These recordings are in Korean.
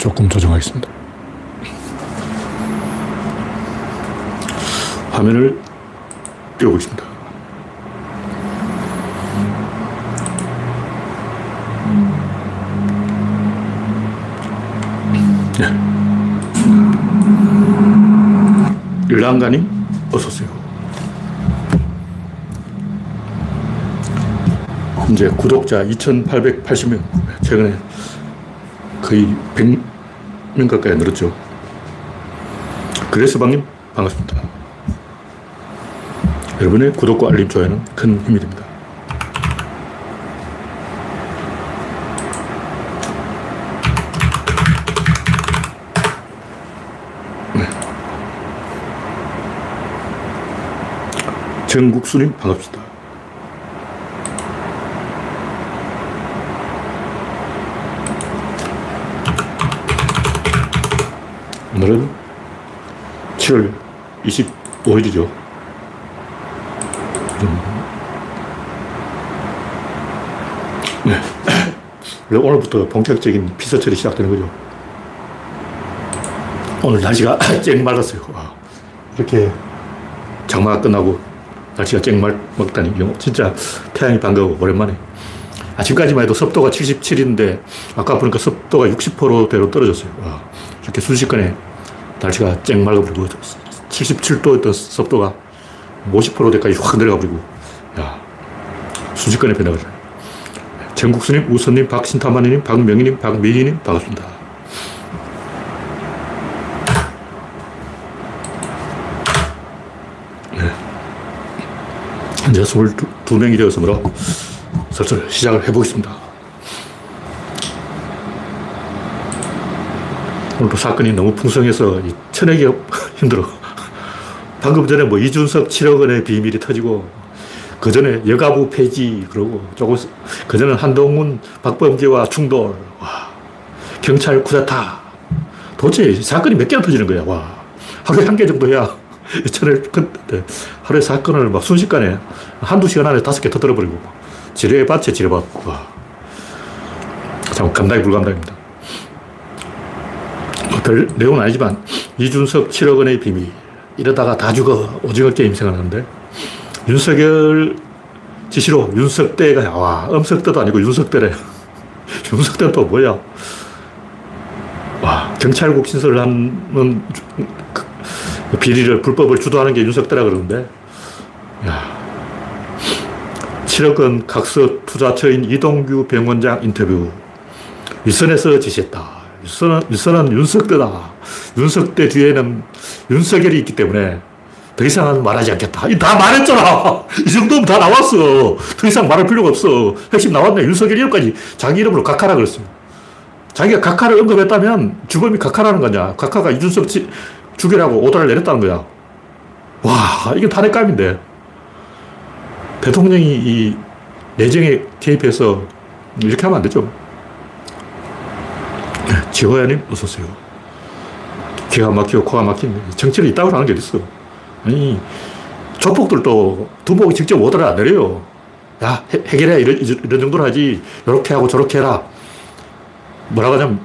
조금 조정하겠습니다. 화면을 띄우고 있습니다. 일랑가님, 어서오세요. 이제 구독자 2,880명. 최근에 거의 100 명 가까이 늘었죠. 그레스방님, 반갑습니다. 여러분의 구독과 알림, 좋아요는 큰 힘이 됩니다. 정국수님 반갑습니다. 오늘은 7월 25일이죠. 네. 오늘부터 본격적인 피서철이 시작되는 거죠. 오늘 날씨가 쨍 말랐어요. 이렇게 장마가 끝나고 날씨가 쨍말 먹다니 진짜 태양이 반가워 오랜만에 아침까지만 해도 습도가 77인데 아까 보니까 습도가 60%대로 떨어졌어요 와, 이렇게 순식간에 날씨가 쨍 맑아버리고 77도였던 습도가 50%대까지 확 내려가버리고 야 순식간에 변해가지고 전국수님, 우선님, 박신타마님, 박명희님, 박미희님 반갑습니다. 현재 22명이 되었으므로 슬슬 시작을 해보겠습니다. 오늘도 사건이 너무 풍성해서 천하기 힘들어. 방금 전에 뭐 이준석 7억 원의 비밀이 터지고 그 전에 여가부 폐지 그러고 조금 그 전에 한동훈 박범계와 충돌 와 경찰 쿠데타 도대체 사건이 몇 개나 터지는 거야 와 하루에 한 개 정도 해야 천을 근데 하루에 사건을 막 순식간에 한두 시간 안에 다섯 개 터뜨려버리고 지뢰밭에 지뢰밭. 와. 참 감당이 불감당입니다. 별 내용은 아니지만 이준석 7억 원의 비밀. 이러다가 다 죽어 오징어 게임 생각나는데. 윤석열 지시로 윤석대가 와 엄석대도 아니고 윤석대래. 윤석대는 또 뭐야? 와 경찰국 신설을 하는 그 비리를 불법을 주도하는 게 윤석대라 그러는데. 야. 7억 원 각서 투자처인 이동규 병원장 인터뷰. 윗선에서 지시했다. 윗선은, 윗선은 윤석대다. 윤석대 뒤에는 윤석열이 있기 때문에 더 이상은 말하지 않겠다. 다 말했잖아. 이 정도면 다 나왔어. 더 이상 말할 필요가 없어. 핵심 나왔네. 윤석열 이름까지 자기 이름으로 각하라 그랬습니다. 자기가 각하를 언급했다면 주범이 각하라는 거냐. 각하가 이준석 죽이라고 오더를 내렸다는 거야. 와, 이게 탄핵감인데. 대통령이 이 내정에 개입해서 이렇게 하면 안 되죠. 네, 지호야님, 어서 오세요. 기가 막히고 코가 막힌 정치를 이따구로 하는 게 어딨어. 아니, 조폭들도 두목이 직접 오더를 안 내려요. 야, 해, 결해 이런, 이런 정도로 하지. 요렇게 하고 저렇게 해라. 뭐라고 하냐면,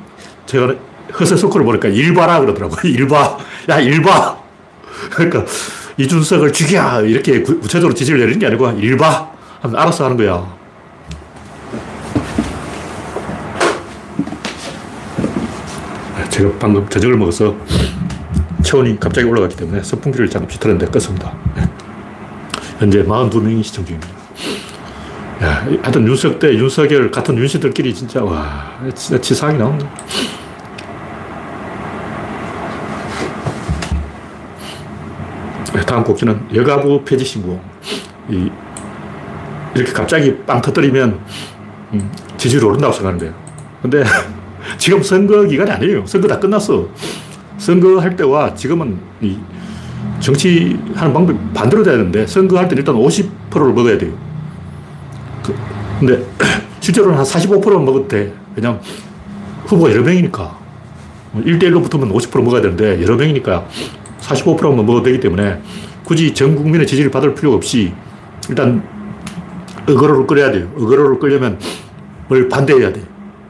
제가 허세소크를 보니까 일봐라 그러더라고요. 일봐. 야, 일봐. 그러니까, 이준석을 죽여! 이렇게 구체적으로 지시를 내리는 게 아니고 일봐! 알아서 하는 거야. 제가 방금 저녁을 먹어서 체온이 갑자기 올라갔기 때문에 선풍기를 잠시 틀었는데 껐습니다. 현재 42명이 시청 중입니다. 야, 하여튼 윤석대, 윤석열 같은 윤씨들끼리 진짜, 와, 진짜 치사하게 나온다. 다음 곡지는 여가부 폐지 신고. 이, 이렇게 갑자기 빵 터뜨리면 음, 지지율 오른다고 생각하는 거예요. 근데 지금 선거 기간이 아니에요. 선거 다 끝났어. 선거할 때와 지금은 이 정치하는 방법이 반대로 돼야 되는데 선거할 때 일단 50%를 먹어야 돼요. 그, 근데 실제로는 한 45%는 먹어도 돼. 왜냐면 후보가 여러 명이니까. 1대1로 뭐 붙으면 50% 먹어야 되는데 여러 명이니까 45%만 먹어도 되기 때문에 굳이 전 국민의 지지를 받을 필요가 없이 일단 어그로를 끌어야 돼요. 어그로를 끌려면 뭘 반대해야 돼.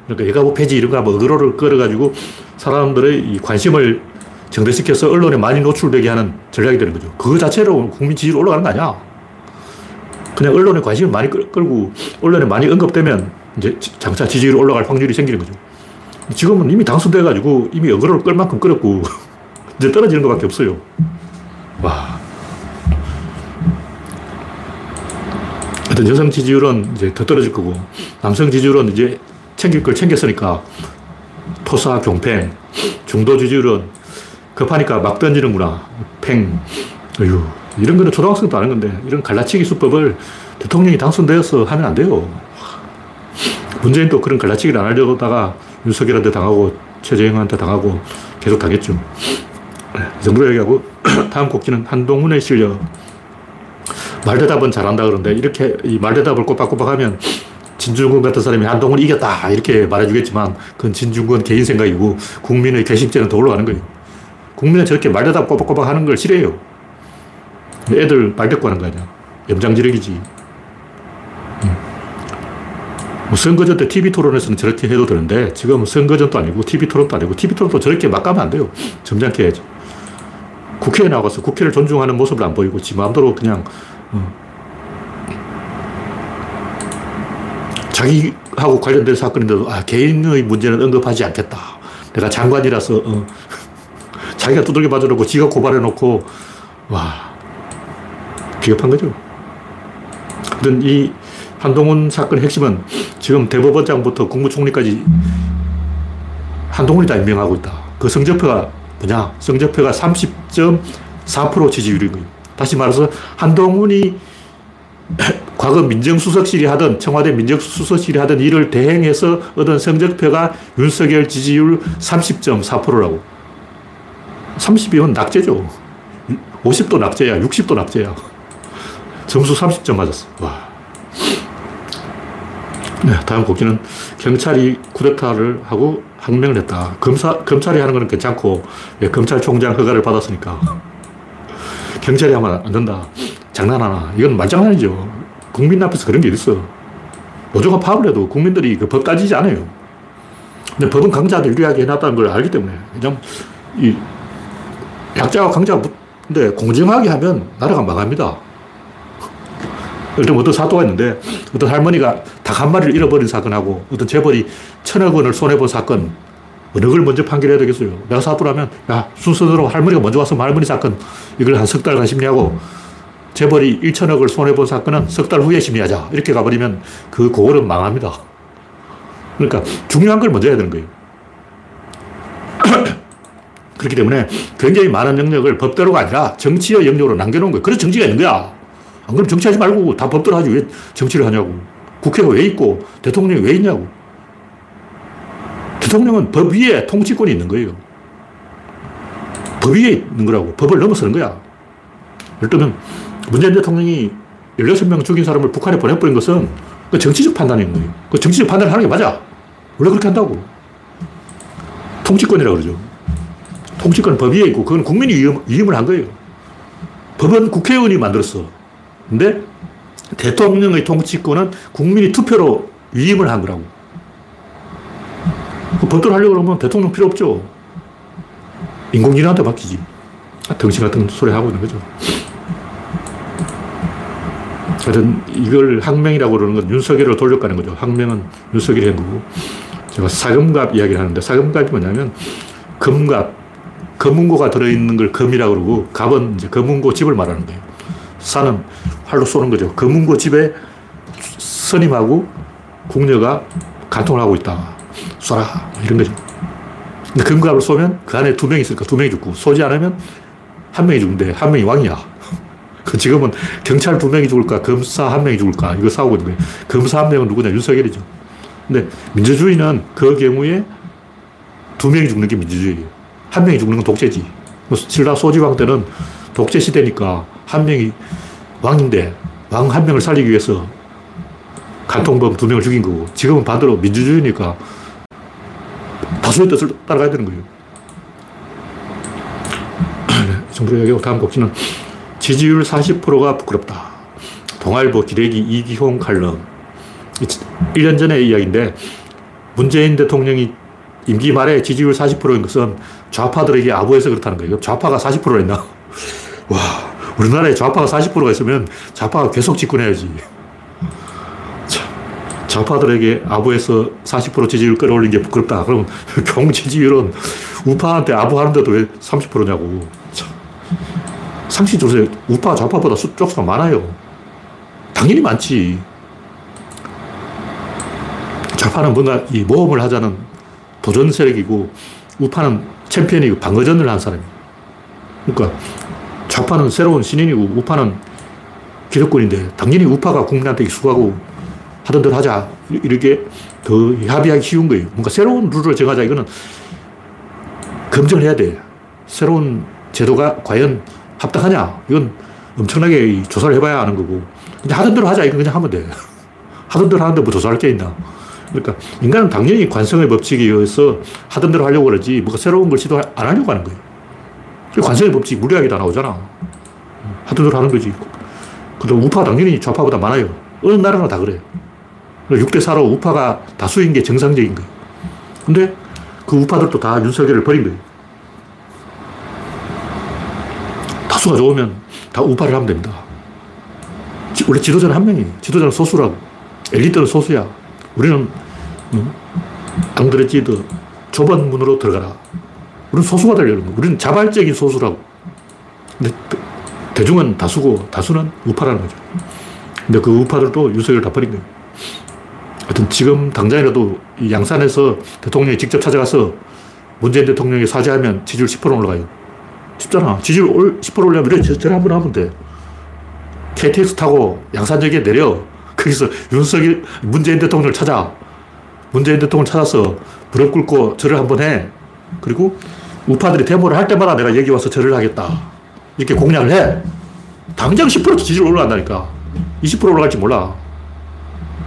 그러니까 얘가 뭐 폐지 이런 거 하면 어그로를 끌어가지고 사람들의 이 관심을 정대시켜서 언론에 많이 노출되게 하는 전략이 되는 거죠. 그거 자체로 국민 지지율 올라가는 거 아니야. 그냥 언론에 관심을 많이 끌고 언론에 많이 언급되면 이제 장차 지지율 올라갈 확률이 생기는 거죠. 지금은 이미 당선돼가지고 이미 어그로를 끌 만큼 끌었고 이제 떨어지는 것밖에 없어요. 와. 하여튼 여성 지지율은 이제 더 떨어질 거고 남성 지지율은 이제 챙길 걸 챙겼으니까 토사, 경팽, 중도 지지율은 급하니까 막 던지는구나. 팽. 어휴. 이런 거는 초등학생도 아는 건데 이런 갈라치기 수법을 대통령이 당선되어서 하면 안 돼요. 문재인 도 그런 갈라치기를 안 하려다가 윤석열한테 당하고 최재형한테 당하고 계속 당했죠. 네, 이 정도로 얘기하고 다음 곡지는 한동훈의 실력. 말대답은 잘한다 그러는데 이렇게 이 말대답을 꼬박꼬박 하면 진중권 같은 사람이 한동훈 이겼다 이렇게 말해주겠지만 그건 진중권 개인 생각이고 국민의 개심죄는 더 올라가는 거예요. 국민은 저렇게 말대답 꼬박꼬박 하는 걸 싫어해요. 애들 말대꾸 하는 거 아니야. 염장지력이지. 음. 뭐 선거전 때 TV 토론에서는 저렇게 해도 되는데 지금 선거전도 아니고 TV 토론도 아니고 TV 토론도 저렇게 막 가면 안 돼요. 점잖게 해야지. 국회에 나가서 국회를 존중하는 모습을 안 보이고 지 마음대로 그냥 어. 자기하고 관련된 사건인데도 아, 개인의 문제는 언급하지 않겠다. 내가 장관이라서 어. 자기가 두들겨 맞아놓고 지가 고발해놓고 와 비겁한 거죠. 이 한동훈 사건의 핵심은 지금 대법원장부터 국무총리까지 한동훈이 다 임명하고 있다. 그 성적표가 뭐냐? 성적표가 30.4% 지지율인 거예요. 다시 말해서 한동훈이 과거 민정수석실이 하던 청와대 민정수석실이 하던 일을 대행해서 얻은 성적표가 윤석열 지지율 30.4%라고. 30이면 낙제죠. 50도 낙제야, 60도 낙제야. 점수 30점 맞았어. 와. 네, 다음 곡기는 경찰이 쿠데타를 하고 항명을 했다. 검사, 검찰이 하는 거는 괜찮고, 예, 검찰총장 허가를 받았으니까. 경찰이 하면 안 된다. 장난하나. 이건 말장난이죠. 국민 앞에서 그런 게 있어. 노조가 파업을 해도 국민들이 그 법 따지지 않아요. 근데 법은 강자한테 유리하게 해놨다는 걸 알기 때문에. 그냥 이 약자와 강자가 근데 공정하게 하면 나라가 망합니다. 어떤 사또가 있는데 어떤 할머니가 닭 한 마리를 잃어버린 사건하고 어떤 재벌이 천억 원을 손해본 사건 어느 걸 먼저 판결해야 되겠어요. 내가 사또라면 야 순서대로 할머니가 먼저 와서 할머니 사건 이걸 한 석 달간 심리하고 재벌이 1천억을 손해본 사건은 석 달 후에 심리하자 이렇게 가버리면 그 고을은 망합니다. 그러니까 중요한 걸 먼저 해야 되는 거예요. 그렇기 때문에 굉장히 많은 영역을 법대로가 아니라 정치의 영역으로 남겨놓은 거예요. 그래서 정치가 있는 거야. 안 그럼 정치하지 말고 다 법대로 하지 왜 정치를 하냐고. 국회가 왜 있고 대통령이 왜 있냐고. 대통령은 법 위에 통치권이 있는 거예요. 법 위에 있는 거라고. 법을 넘어서는 거야. 예를 들면 문재인 대통령이 16명 죽인 사람을 북한에 보내버린 것은 그 정치적 판단인 거예요. 그 정치적 판단을 하는 게 맞아. 원래 그렇게 한다고. 통치권이라고 그러죠. 통치권은 법 위에 있고 그건 국민이 위임, 위임을 한 거예요. 법은 국회의원이 만들었어. 근데 대통령의 통치권은 국민이 투표로 위임을 한 거라고. 그 법대로 하려고 그러면 대통령 필요 없죠. 인공지능한테 맡기지. 아, 덩신 같은 소리 하고 있는 거죠. 하여튼 이걸 항명이라고 그러는 건 윤석열을 돌려가는 거죠. 항명은 윤석열이 한 거고. 제가 사금갑 이야기를 하는데 사금갑이 뭐냐면 금갑, 검은고가 들어있는 걸 금이라고 그러고 갑은 이제 검은고 집을 말하는 거예요. 산은 활로 쏘는 거죠. 검은고 집에 선임하고 궁녀가 간통을 하고 있다. 쏴라. 이런 거죠. 근데 금갑을 쏘면 그 안에 두 명이 있으니까 두 명이 죽고 쏘지 않으면 한 명이 죽는데 한 명이 왕이야. 그 지금은 경찰 두 명이 죽을까, 검사 한 명이 죽을까, 이거 거예요. 검사 한 명은 누구냐? 윤석열이죠. 근데 민주주의는 그 경우에 두 명이 죽는 게 민주주의예요. 한 명이 죽는 건 독재지. 뭐 신라 소지왕 때는 독재 시대니까 한 명이 왕인데 왕 한 명을 살리기 위해서 간통범 두 명을 죽인 거고 지금은 반대로 민주주의니까 다수의 뜻을 따라가야 되는 거예요. 이 정도로 얘기하고 다음 곡지는 지지율 40%가 부끄럽다. 동아일보 기레기 이기홍 칼럼. 1년 전의 이야기인데 문재인 대통령이 임기 말에 지지율 40%인 것은 좌파들에게 아부해서 그렇다는 거예요. 좌파가 40%라 했나? 와, 우리나라에 좌파가 40%가 있으면 좌파가 계속 집권해야지. 좌파들에게 아부해서 40% 지지율 끌어올린 게 부끄럽다. 그럼 경 지지율은 우파한테 아부하는데도 왜 30%냐고. 상식적으로 우파, 좌파보다 쪽수가 많아요. 당연히 많지. 좌파는 뭔가 이 모험을 하자는 도전 세력이고 우파는 챔피언이고 방어전을 한 사람이에요. 그러니까 좌파는 새로운 신인이고 우파는 기득권인데 당연히 우파가 국민한테 익숙하고 하던 대로 하자. 이렇게 더 합의하기 쉬운 거예요. 뭔가 새로운 룰을 정하자. 이거는 검증을 해야 돼. 새로운 제도가 과연 합당하냐. 이건 엄청나게 조사를 해봐야 하는 거고. 그냥 하던 대로 하자. 이건 그냥 하면 돼. 하던 대로 하는데 뭐 조사할 게 있나. 그러니까 인간은 당연히 관성의 법칙에 의해서 하던 대로 하려고 그러지 뭐가 새로운 걸 시도 안 하려고 하는 거예요. 관성의 법칙 무리하게 다 나오잖아. 하던 대로 하는 거지. 그럼 우파 당연히 좌파보다 많아요. 어느 나라나 다 그래요. 6대 4로 우파가 다수인 게 정상적인 거예요. 근데 그 우파들도 다 윤석열을 버린 거예요. 다수가 좋으면 다 우파를 하면 됩니다. 원래 지도자는 한 명이에요. 지도자는 소수라고. 엘리트는 소수야. 우리는 안 그랬지 더 좁은 문으로 들어가라. 우리는 소수가 되려는 거야. 우리는 자발적인 소수라고. 근데 대중은 다수고 다수는 우파라는 거죠. 근데 그 우파들도 윤석열을 다 버린 거예요. 하여튼 지금 당장이라도 이 양산에서 대통령이 직접 찾아가서 문재인 대통령이 사죄하면 지지율 10% 올라가요. 쉽잖아. 지지율 10% 올려면 전화 한번 하면 돼. KTX 타고 양산역에 내려. 거기서 윤석열, 문재인 대통령을 찾아. 문재인 대통령을 찾아서 무릎 꿇고 절을 한번 해. 그리고 우파들이 데모를 할 때마다 내가 여기 와서 절을 하겠다. 이렇게 공약을 해. 당장 10% 지지율 올라간다니까. 20% 올라갈지 몰라.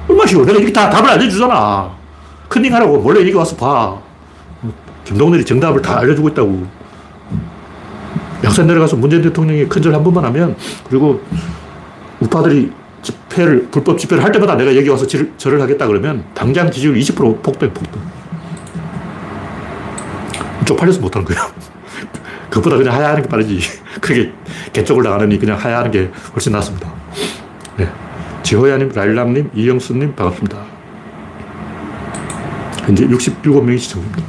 얼마 쉬워. 내가 이렇게 다 답을 알려주잖아. 컨닝 하라고 몰래 여기 와서 봐. 김동렬이 정답을 다 알려주고 있다고. 양산 내려가서 문재인 대통령이 큰절 한 번만 하면, 그리고 우파들이 집회를, 불법 집회를 할 때마다 내가 여기 와서 절, 절을 하겠다 그러면 당장 지지율 20% 폭등, 폭등. 쪽팔려서 못하는 거야. 그것보다 그냥 하야하는 게 빠르지. 그게 개쪽을 당하느니 그냥 하야하는 게 훨씬 낫습니다. 네. 지호야님, 라일락님, 이영수님 반갑습니다. 현재 67명이 시청입니다.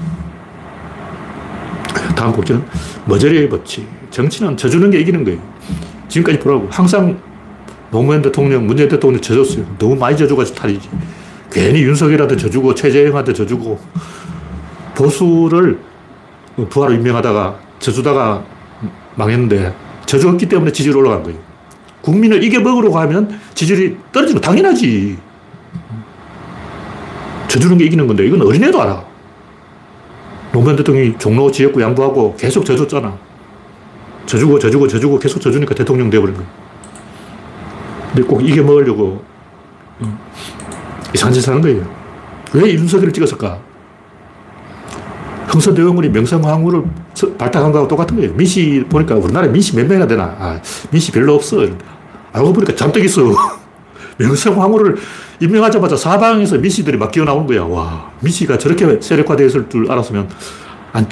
다음 곡지는 머저리의 법칙. 정치는 져주는 게 이기는 거예요. 지금까지 보라고. 항상 노무현 대통령, 문재인 대통령 져줬어요. 너무 많이 져줘가지고 탈이지. 괜히 윤석열한테 져주고, 최재형한테 져주고, 보수를 부하로 임명하다가 져주다가 망했는데, 져줬기 때문에 지지율 올라간 거예요. 국민을 이겨먹으려고 하면 지지율이 떨어지는 당연하지. 져주는 게 이기는 건데 이건 어린애도 알아. 노무현 대통령이 종로 지역구 양보하고 계속 져줬잖아. 져주고 져주고 져주고 계속 져주니까 대통령 돼버린 거야. 근데 꼭 이겨먹으려고 이상한 짓 하는 거예요. 왜 윤석열을 찍었을까? 흥선대원군이 명성황후를 발탁한 거하고 똑같은 거예요. 민씨 보니까 우리나라에 민씨 몇 명이나 되나? 아, 민씨 별로 없어. 알고 보니까 잔뜩 있어. 명성황후를 임명하자마자 사방에서 민씨들이 막 기어나오는 거야. 와, 민씨가 저렇게 세력화되어 있을 줄 알았으면 안,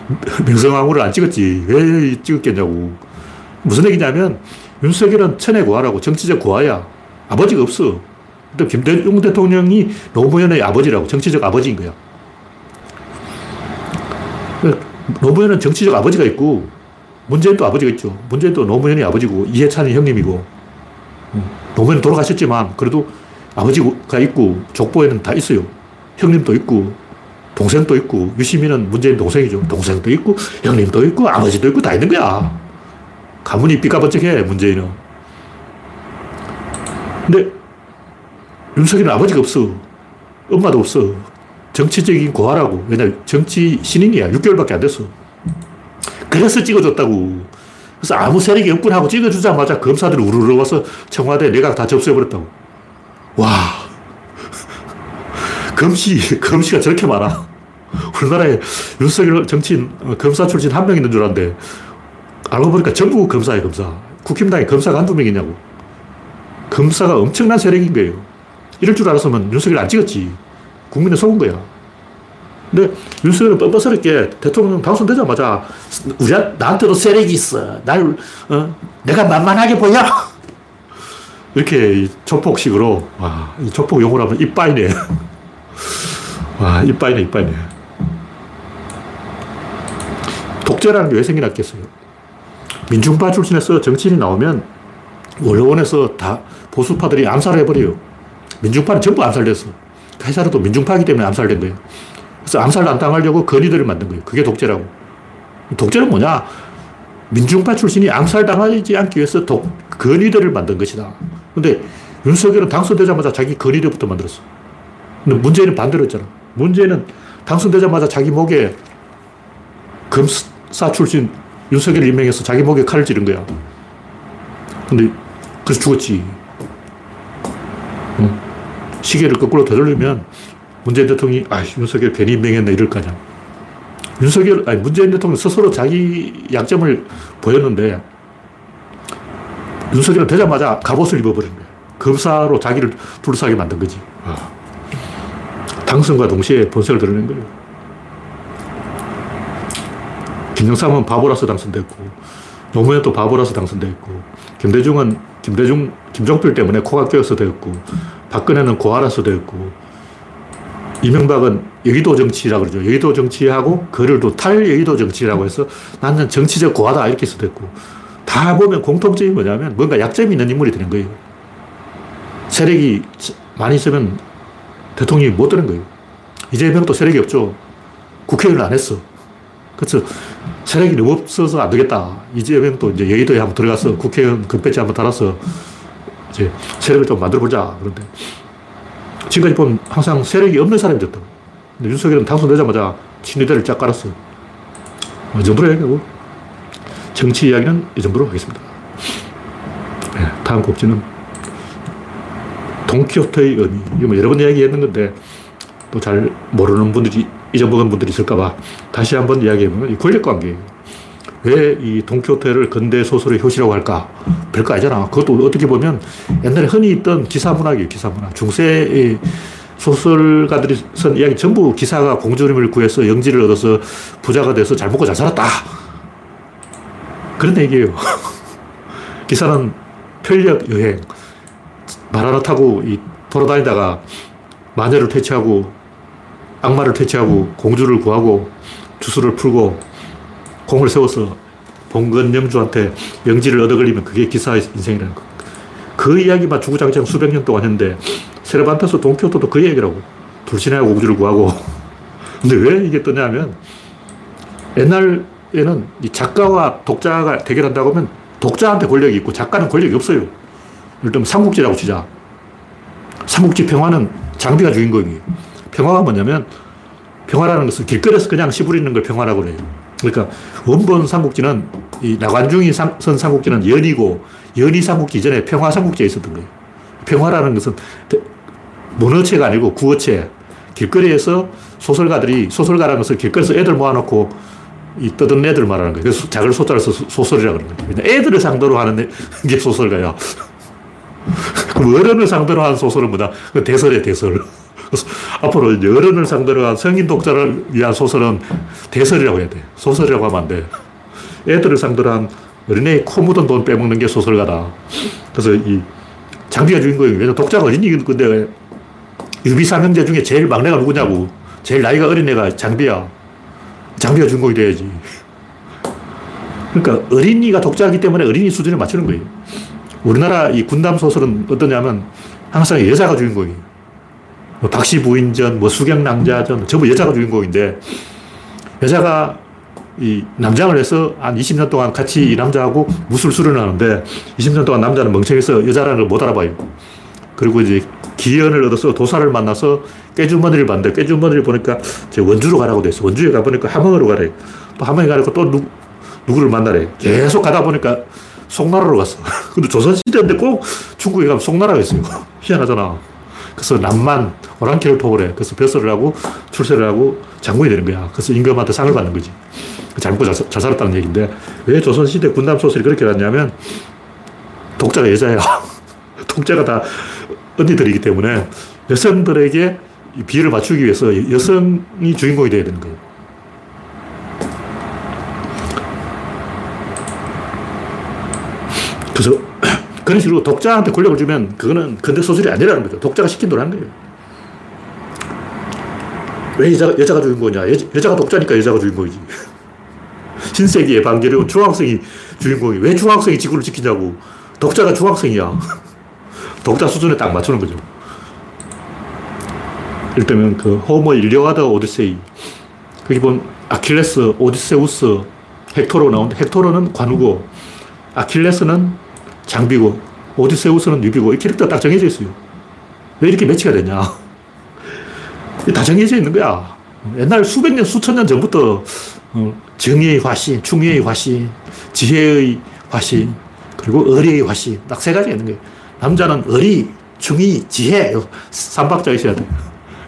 명성황후를 안 찍었지. 왜 찍었겠냐고. 무슨 얘기냐면 윤석열은 천의 고아라고 정치적 고아야. 아버지가 없어. 근데 김대중 대통령이 노무현의 아버지라고 정치적 아버지인 거야. 노무현은 정치적 아버지가 있고 문재인도 아버지가 있죠. 문재인도 노무현이 아버지고 이해찬이 형님이고 노무현 돌아가셨지만 그래도 아버지가 있고 족보에는 다 있어요. 형님도 있고 동생도 있고 유시민은 문재인 동생이죠. 동생도 있고 형님도 있고 아버지도 있고 다 있는 거야. 가문이 삐까번쩍해 문재인은. 근데 윤석열은 아버지가 없어. 엄마도 없어. 정치적인 고아라고. 왜냐 정치 신인이야. 6개월밖에 안 됐어. 그래서 찍어줬다고. 그래서 아무 세력이 없군 하고 찍어주자마자 검사들이 우르르 와서 청와대 내각 다 접수해버렸다고. 와. 검시, 검시가 저렇게 많아. 우리나라에 윤석열 정치인, 어, 검사 출신 한 명 있는 줄 알았는데, 알고 보니까 전부 검사예 검사. 국힘당에 검사가 한두 명이냐고. 검사가 엄청난 세력인 거예요. 이럴 줄 알았으면 윤석열 안 찍었지. 국민을 속은 거야. 근데 윤석열은 뻔뻔스럽게 대통령 당선되자마자 우리 나한테도 세력이 있어. 날 어, 내가 만만하게 보여. 이렇게 조폭식으로 와, 조폭 용어로 하면 이빠이네. 와, 이빠이네, 이빠이네. 독재라는 게 왜 생겨났겠어요? 민중파 출신에서 정치인이 나오면 원로원에서 다 보수파들이 암살을 해버려요. 민중파는 전부 암살됐어. 카이사르도 민중파이기 때문에 암살된 거예요. 그래서 암살 안 당하려고 건의들을 만든 거예요. 그게 독재라고. 독재는 뭐냐? 민중파 출신이 암살당하지 않기 위해서 독, 건의들을 만든 것이다. 근데 윤석열은 당선되자마자 자기 건의들부터 만들었어. 근데 문재인은 반대로 했잖아. 문재인은 당선되자마자 자기 목에 검사 출신 윤석열을 임명해서 자기 목에 칼을 찌른 거야. 근데 그래서 죽었지. 응. 시계를 거꾸로 되돌리면 문재인 대통령이 아 윤석열 괜히 임명했네 이럴 거 아니야. 윤석열, 아니 문재인 대통령 스스로 자기 약점을 보였는데 윤석열은 되자마자 갑옷을 입어버린 거야. 검사로 자기를 둘러싸게 만든 거지. 아. 당선과 동시에 본색을 드러낸 거예요. 김영삼은 바보라서 당선됐고, 노무현도 바보라서 당선됐고, 김대중은 김대중, 김종필 때문에 코가 껴서 되었고, 박근혜는 고아라서 되었고, 이명박은 여의도 정치라고 그러죠. 여의도 정치하고 그를 또 탈여의도 정치라고 해서 나는 정치적 고하다 이렇게 해서 됐고, 다 보면 공통점이 뭐냐면 뭔가 약점이 있는 인물이 되는 거예요. 세력이 많이 있으면 대통령이 못 되는 거예요. 이재명도 세력이 없죠. 국회의원을 안 했어. 그래서 세력이 너무 없어서 안 되겠다. 이재명도 이제 여의도에 한번 들어가서 국회의원 금배지 한번 달아서 이제 세력을 좀 만들어 보자. 그런데 지금까지 보면 항상 세력이 없는 사람이 됐다. 근데 윤석열은 당선되자마자 친위대를 쫙 깔았어. 이 정도로 얘기하고 정치 이야기는 이 정도로 하겠습니다. 네, 다음 곡지는 동키호테의 의미. 이거 뭐 여러 번 이야기했는 건데 또 잘 모르는 분들이 잊어먹은 분들이 있을까봐 다시 한번 이야기해보면 이 권력 관계예요. 왜 이 동키호테를 근대 소설의 효시라고 할까? 별거 아니잖아. 그것도 어떻게 보면 옛날에 흔히 있던 기사문학이에요, 기사문학. 중세의 소설가들이 쓴 이야기 전부 기사가 공주님을 구해서 영지를 얻어서 부자가 돼서 잘 먹고 잘 살았다. 그런 얘기예요. 기사는 편력 여행, 말 하나 타고 이 돌아다니다가 마녀를 퇴치하고 악마를 퇴치하고 공주를 구하고 주술을 풀고 공을 세워서 봉건 영주한테 영지를 얻어 걸리면 그게 기사의 인생이라는 거. 그 이야기만 주구장창 수백 년 동안 했는데 세르반테스 돈키호테도 그 얘기라고. 둘신하고 공주를 구하고. 근데 왜 이게 뜨냐면 옛날에는 이 작가와 독자가 대결한다고 하면 독자한테 권력이 있고 작가는 권력이 없어요. 예를 들면 삼국지라고 치자. 삼국지 평화는 장비가 주인공이에요. 평화가 뭐냐면 평화라는 것은 길거리에서 그냥 시부리는 걸 평화라고 그래요. 그러니까 원본 삼국지는 이 나관중이 선 삼국지는 연이고 연이 삼국지 이전에 평화 삼국지에 있었던 거예요. 평화라는 것은 문어체가 아니고 구어체. 길거리에서 소설가들이 소설가라는 것은 길거리에서 애들 모아놓고 이 떠든 애들 말하는 거예요. 그래서 작을 소자를 서 소설이라고 그러는 거예요. 애들을 상대로 하는 게 소설가야. 그럼 어른을 상대로 한 소설은 뭐다? 그 대설이야, 대설. 앞으로 어른을 상대로 한 성인 독자를 위한 소설은 대설이라고 해야 돼. 소설이라고 하면 안 돼. 애들을 상대로 한 어린애의 코 묻은 돈 빼먹는 게 소설가다. 그래서 이 장비가 주인공이에요. 왜냐 독자가 어린이 근데 유비삼 형제 중에 제일 막내가 누구냐고. 제일 나이가 어린 애가 장비야. 장비가 주인공이 돼야지. 그러니까 어린이가 독자이기 때문에 어린이 수준에 맞추는 거예요. 우리나라 이 군담 소설은 어떠냐면 항상 여자가 주인공이에요. 뭐 박씨 부인전, 뭐 수경낭자전, 전부 여자가 주인공인데 여자가 이 남장을 해서 한 20년 동안 같이 이 남자하고 무술 수련하는데 20년 동안 남자는 멍청해서 여자라는 걸 못 알아봐요. 그리고 이제 기연을 얻어서 도사를 만나서 깨주머니를 봤는데 깨주머니를 보니까 제 원주로 가라고 됐어. 원주에 가보니까 함흥으로 가래. 또 함흥에 가니까 또 누, 누구를 만나래. 계속 가다 보니까 송나라로 갔어. 근데 조선시대인데 꼭 중국에 가면 송나라가 있어요. 희한하잖아. 그래서 남만 오랑캐를 포고해. 그래서 벼슬을 하고 출세를 하고 장군이 되는 거야. 그래서 임금한테 상을 받는 거지. 잘 먹고 잘, 잘 살았다는 얘기인데 왜 조선시대 군담 소설이 그렇게 났냐면 독자가 여자야. 독자가 다 언니들이기 때문에 여성들에게 비율을 맞추기 위해서 여성이 주인공이 돼야 되는 거예요. 그래서 그런 식으로 독자한테 권력을 주면 그거는 근대 소설이 아니라는 거죠. 독자가 시킨 대로 한 거예요. 왜 여자가, 여자가 주인공이냐? 여, 자가 독자니까 여자가 주인공이지. 신세기의 방계류 중학생이 주인공이 왜 중학생이 지구를 지키냐고. 독자가 중학생이야. 독자 수준에 딱 맞추는 거죠. 이를테면 그 호모 일리아드 오디세이. 거기 본 아킬레스, 오디세우스, 헥토로 나오는데 헥토로는 관우고 아킬레스는 장비고 오디세우스는 유비고 이 캐릭터가 딱 정해져 있어요. 왜 이렇게 매치가 되냐. 다 정해져 있는 거야. 옛날 수백 년, 수천 년 전부터 어, 정의의 화신, 충의의 화신, 지혜의 화신, 그리고 의리의 화신. 딱 세 가지가 있는 거예요. 남자는 의리, 충의, 지혜. 삼박자 있어야 돼.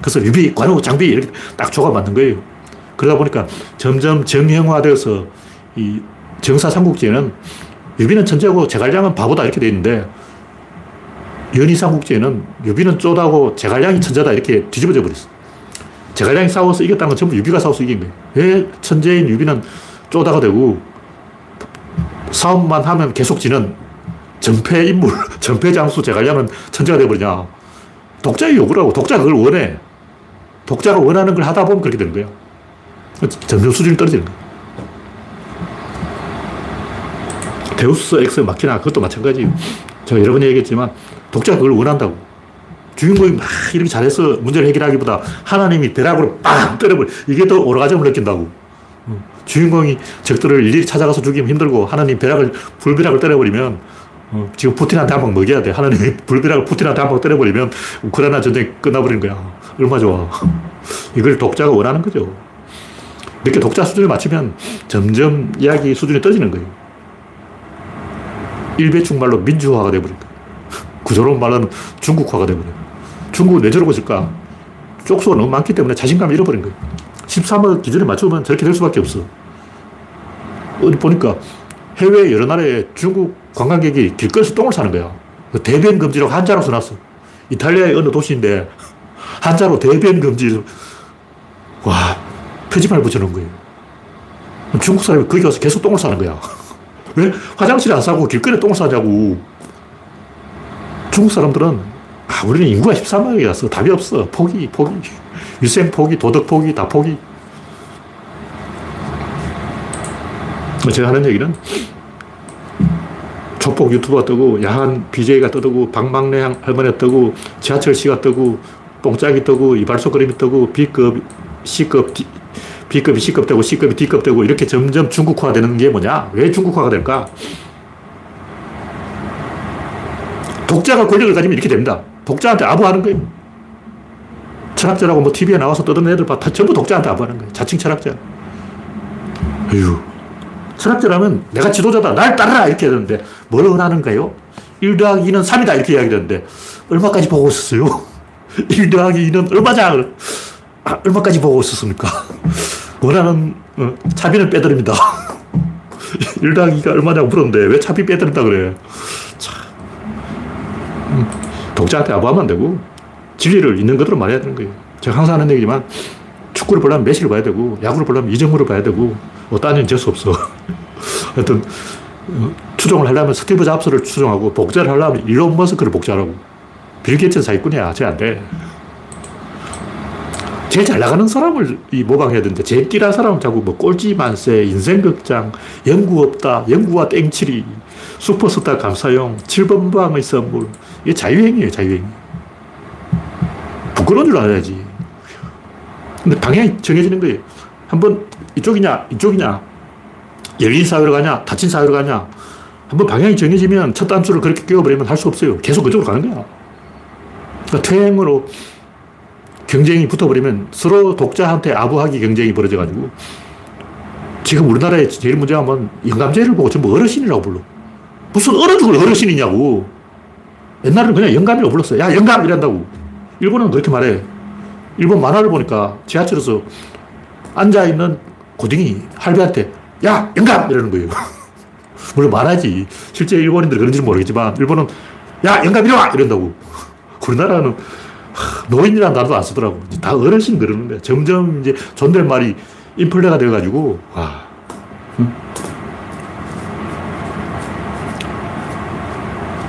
그래서 유비, 관우, 장비 이렇게 딱 조가 맞는 거예요. 그러다 보니까 점점 정형화되어서 이 정사 삼국지에는 유비는 천재고 제갈량은 바보다 이렇게 돼 있는데 연의 삼국지에는 유비는 쪼다고 제갈량이 천재다 이렇게 뒤집어져 버렸어. 제갈량이 싸워서 이겼다는 건 전부 유비가 싸워서 이긴 거예요. 왜 천재인 유비는 쪼다가 되고 싸움만 하면 계속 지는 전패 인물, 전패 장수 제갈량은 천재가 되어버리냐. 독자의 요구라고. 독자가 그걸 원해. 독자가 원하는 걸 하다 보면 그렇게 되는 거야. 점점 수준이 떨어지는 거야. 데우스 엑스 마키나 그것도 마찬가지. 제가 여러 번 얘기했지만 독자가 그걸 원한다고. 주인공이 막 이렇게 잘해서 문제를 해결하기보다 하나님이 벼락으로 빵 때려버려. 이게 더 오르가즘을 느낀다고. 어, 주인공이 적들을 일일이 찾아가서 죽이면 힘들고 하나님 벼락을, 불벼락을 때려버리면 어, 지금 푸틴한테 한 방 먹여야 돼. 하나님이 불벼락을 푸틴한테 한 방 때려버리면 우크라이나 전쟁이 끝나버리는 거야. 얼마 좋아. 이걸 독자가 원하는 거죠. 이렇게 독자 수준을 맞추면 점점 이야기 수준이 떨어지는 거예요. 일배충 말로 민주화가 돼버린 거예요. 구조론 말로는 중국화가 돼버려요. 중국은 왜 저러고 있을까? 쪽수가 너무 많기 때문에 자신감을 잃어버린 거예요. 13억 기준에 맞추면 저렇게 될 수밖에 없어. 어디 보니까 해외 여러 나라에 중국 관광객이 길거리에서 똥을 싸는 거야. 그 대변 금지라고 한자로 써놨어. 이탈리아의 어느 도시인데 한자로 대변 금지. 와, 표지판을 붙여놓은 거예요. 중국 사람이 거기 가서 계속 똥을 싸는 거야. 왜 화장실에 안 싸고 길거리에 똥을 싸냐고. 중국 사람들은 아, 우리는 인구가 13만이라서 답이 없어. 포기, 포기. 유생 포기, 도덕 포기, 다 포기. 제가 하는 얘기는 족복 유튜버가 뜨고, 야한 BJ가 뜨고, 방망래 할머니가 뜨고, 지하철 씨가 뜨고, 뽕짝이 뜨고, 이발소 그림이 뜨고, B급, C급, D, B급이 C급 되고, C급이 D급 되고, 이렇게 점점 중국화 되는 게 뭐냐? 왜 중국화가 될까? 독자가 권력을 가지면 이렇게 됩니다. 독자한테 아부하는 거예요. 철학자라고 뭐 TV에 나와서 떠드는 애들 봐. 다 전부 독자한테 아부하는 거예요. 자칭 철학자. 에휴. 철학자라면 내가 지도자다. 날 따르라. 이렇게 하는데 뭘 원하는가요? 1 더하기 2는 3이다. 이렇게 이야기하는데 얼마까지 보고 있었어요? 1 더하기 2는 얼마자? 아, 얼마까지 보고 있었습니까? 원하는 어, 차비는 빼드립니다. 1 더하기가 얼마냐고 물었는데 왜 차비 빼드린다 그래? 참. 음, 독자한테 아부하면 안 되고 진리를 있는 그대로 말해야 되는 거예요. 제가 항상 하는 얘기지만 축구를 보려면 메시를 봐야 되고 야구를 보려면 이정무를 봐야 되고 뭐딴 일은 재수 없어. 하여튼 어, 추종을 하려면 스티브 잡스를 추종하고 복제를 하려면 일론 머스크를 복제하라고. 빌 게이츠는 사기꾼이야. 쟤안 돼. 제일 잘 나가는 사람을 이 모방해야 되는데 제일 띨한 사람은 자꾸 뭐 꼴찌 만세, 인생 극장, 영구 없다, 영구와 땡칠이, 슈퍼스타 감사용, 7번 방의 선물. 이게 자위행위예요, 자위행위. 부끄러운 줄 알아야지. 근데 방향이 정해지는 거예요. 한번 이쪽이냐, 이쪽이냐, 열린 사회로 가냐, 닫힌 사회로 가냐. 한번 방향이 정해지면 첫 단추를 그렇게 끼워버리면 할 수 없어요. 계속 그쪽으로 가는 거야. 그러니까 퇴행으로 경쟁이 붙어버리면 서로 독자한테 아부하기 경쟁이 벌어져가지고 지금 우리나라의 제일 문제가 뭐 영감제를 보고 전부 어르신이라고 불러. 무슨 어느 죽을 어르신이냐고. 옛날에는 그냥 영감이라고 불렀어요. 야, 영감! 이란다고. 일본은 그렇게 말해. 일본 만화를 보니까 지하철에서 앉아있는 고딩이 할배한테 야, 영감! 이러는 거예요. 물론 만화지. 실제 일본인들이 그런지는 모르겠지만 일본은 야, 영감 이리 와! 이런다고. 우리나라는 노인이라는 단어도 안 쓰더라고. 다 어르신 그러는데 점점 이제 존댓말이 인플레가 되어가지고, 와.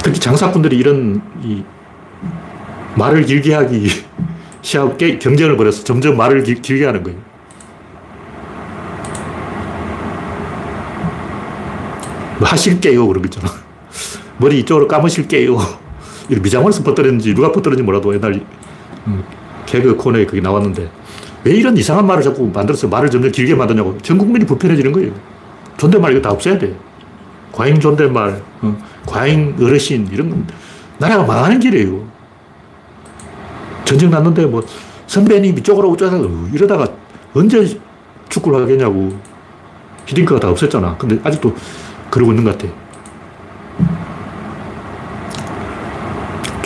특히 장사꾼들이 이런 이 말을 길게 하기 시합 경쟁을 벌여서 점점 말을 길, 길게 하는 거예요. 뭐 하실게요. 그런 거 있잖아. 머리 이쪽으로 감으실게요. 미장원에서 퍼뜨렸는지 누가 퍼뜨렸는지 몰라도 옛날 음, 개그 코너에 그게 나왔는데 왜 이런 이상한 말을 자꾸 만들어서 말을 점점 길게 만드냐고. 전 국민이 불편해지는 거예요. 존댓말 이거 다 없애야 돼. 과잉 존댓말, 어, 과잉 어르신, 이런 건 나라가 망하는 길이에요. 전쟁 났는데 뭐 선배님 이쪽으로 오자다 이러다가 언제 축구를 하겠냐고. 히딩크가 다 없앴잖아. 근데 아직도 그러고 있는 것 같아.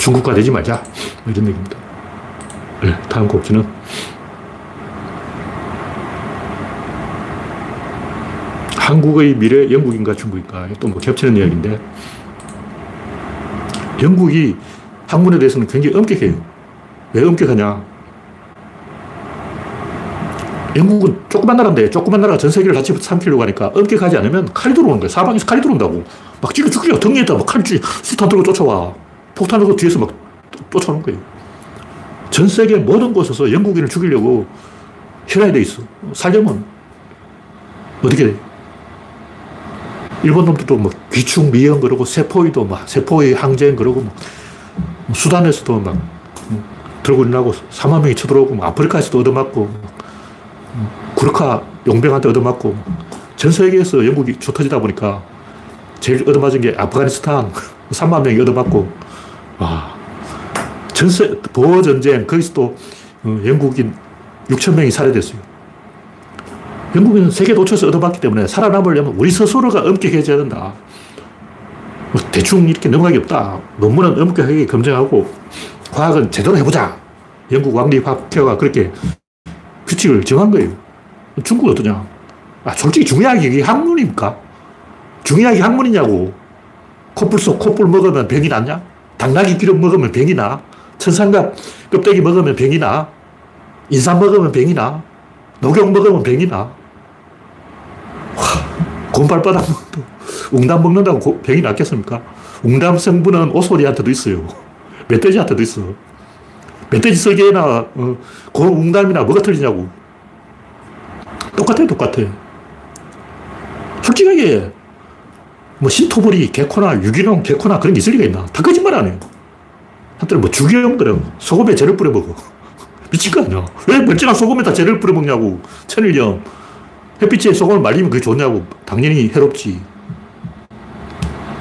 중국과 되지 말자. 뭐 이런 얘기입니다. 네, 다음 곡지는 한국의 미래 영국인가 중국인가 또 뭐 겹치는 이야기인데 영국이 학문에 대해서는 굉장히 엄격해요. 왜 엄격하냐? 영국은 조그만 나라인데 조그만 나라가 전 세계를 같이 삼키려고 하니까 엄격하지 않으면 칼이 들어오는 거야. 사방에서 칼이 들어온다고. 막 찔러 죽여. 등에다 막 칼, 수탄 들고 쫓아와. 폭탄 들고 뒤에서 막 쫓아오는 거예요. 전 세계 모든 곳에서 영국인을 죽이려고 혈안이 돼 있어. 살려면 어떻게 돼? 일본 놈들도 뭐 귀충 미형 그러고 세포위도 막 세포위 항쟁 그러고 뭐 수단에서도 막 들고 일나고 4만 명이 쳐들어오고 뭐 아프리카에서도 얻어맞고 구르카 용병한테 얻어맞고 전 세계에서 영국이 좁혀지다 보니까 제일 얻어맞은 게 아프가니스탄 3만 명이 얻어맞고 와 전세 보어 전쟁 거기서 또 어, 영국인 6천 명이 살해됐어요. 영국은 세계 도처에서 얻어봤기 때문에 살아남으려면 우리 스스로가 엄격해져야 된다. 뭐 대충 이렇게 넘어가기 없다. 논문은 엄격하게 검증하고 과학은 제대로 해보자. 영국 왕립학회가 그렇게 규칙을 정한 거예요. 중국은 어떠냐? 아, 솔직히 중의학이 이게 학문입니까? 중의학이 학문이냐고. 콧불 속 콧불 먹으면 병이 낫냐? 당나귀 기름 먹으면 병이 나? 천상갑 껍데기 먹으면 병이 나? 인삼 먹으면 병이 나? 녹용 먹으면 병이 나? 곰발바닥 웅담 먹는다고 병이 낫겠습니까? 웅담 성분은 오소리한테도 있어요. 멧돼지한테도 있어. 멧돼지 설계나 어, 웅담이나 뭐가 틀리냐고. 똑같아요, 똑같아. 솔직하게 뭐 신토부리, 개코나 유기농, 개코나 그런 게 있을 리가 있나? 다 거짓말 안 해요. 한때는 뭐 주기용 그래. 소금에 재를 뿌려 먹어. 미친 거 아니야. 왜 멀쩡한 소금에다 재를 뿌려 먹냐고. 천일염. 햇빛에 소금을 말리면 그게 좋냐고. 당연히 해롭지.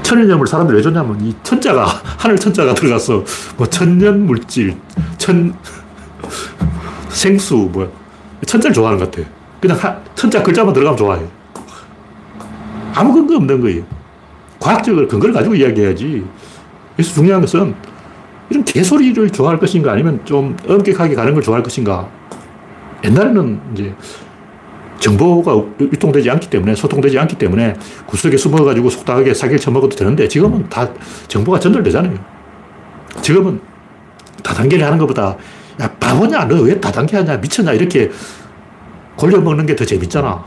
천일염을 사람들이 왜 줬냐면 이 천자가, 하늘 천자가 들어가서 뭐 천연 물질, 천, 생수, 뭐, 천자를 좋아하는 것 같아. 그냥 하, 천자 글자만 들어가면 좋아해. 아무 근거 없는 거예요. 과학적으로 근거를 가지고 이야기해야지. 그래서 중요한 것은 이런 개소리를 좋아할 것인가 아니면 좀 엄격하게 가는 걸 좋아할 것인가. 옛날에는 이제 정보가 유통되지 않기 때문에, 소통되지 않기 때문에 구석에 숨어가지고 속닥하게 사기를 쳐먹어도 되는데 지금은 다 정보가 전달되잖아요. 지금은 다단계를 하는 것보다 야, 바보냐? 너 왜 다단계 하냐? 미쳤냐? 이렇게 골려먹는 게 더 재밌잖아.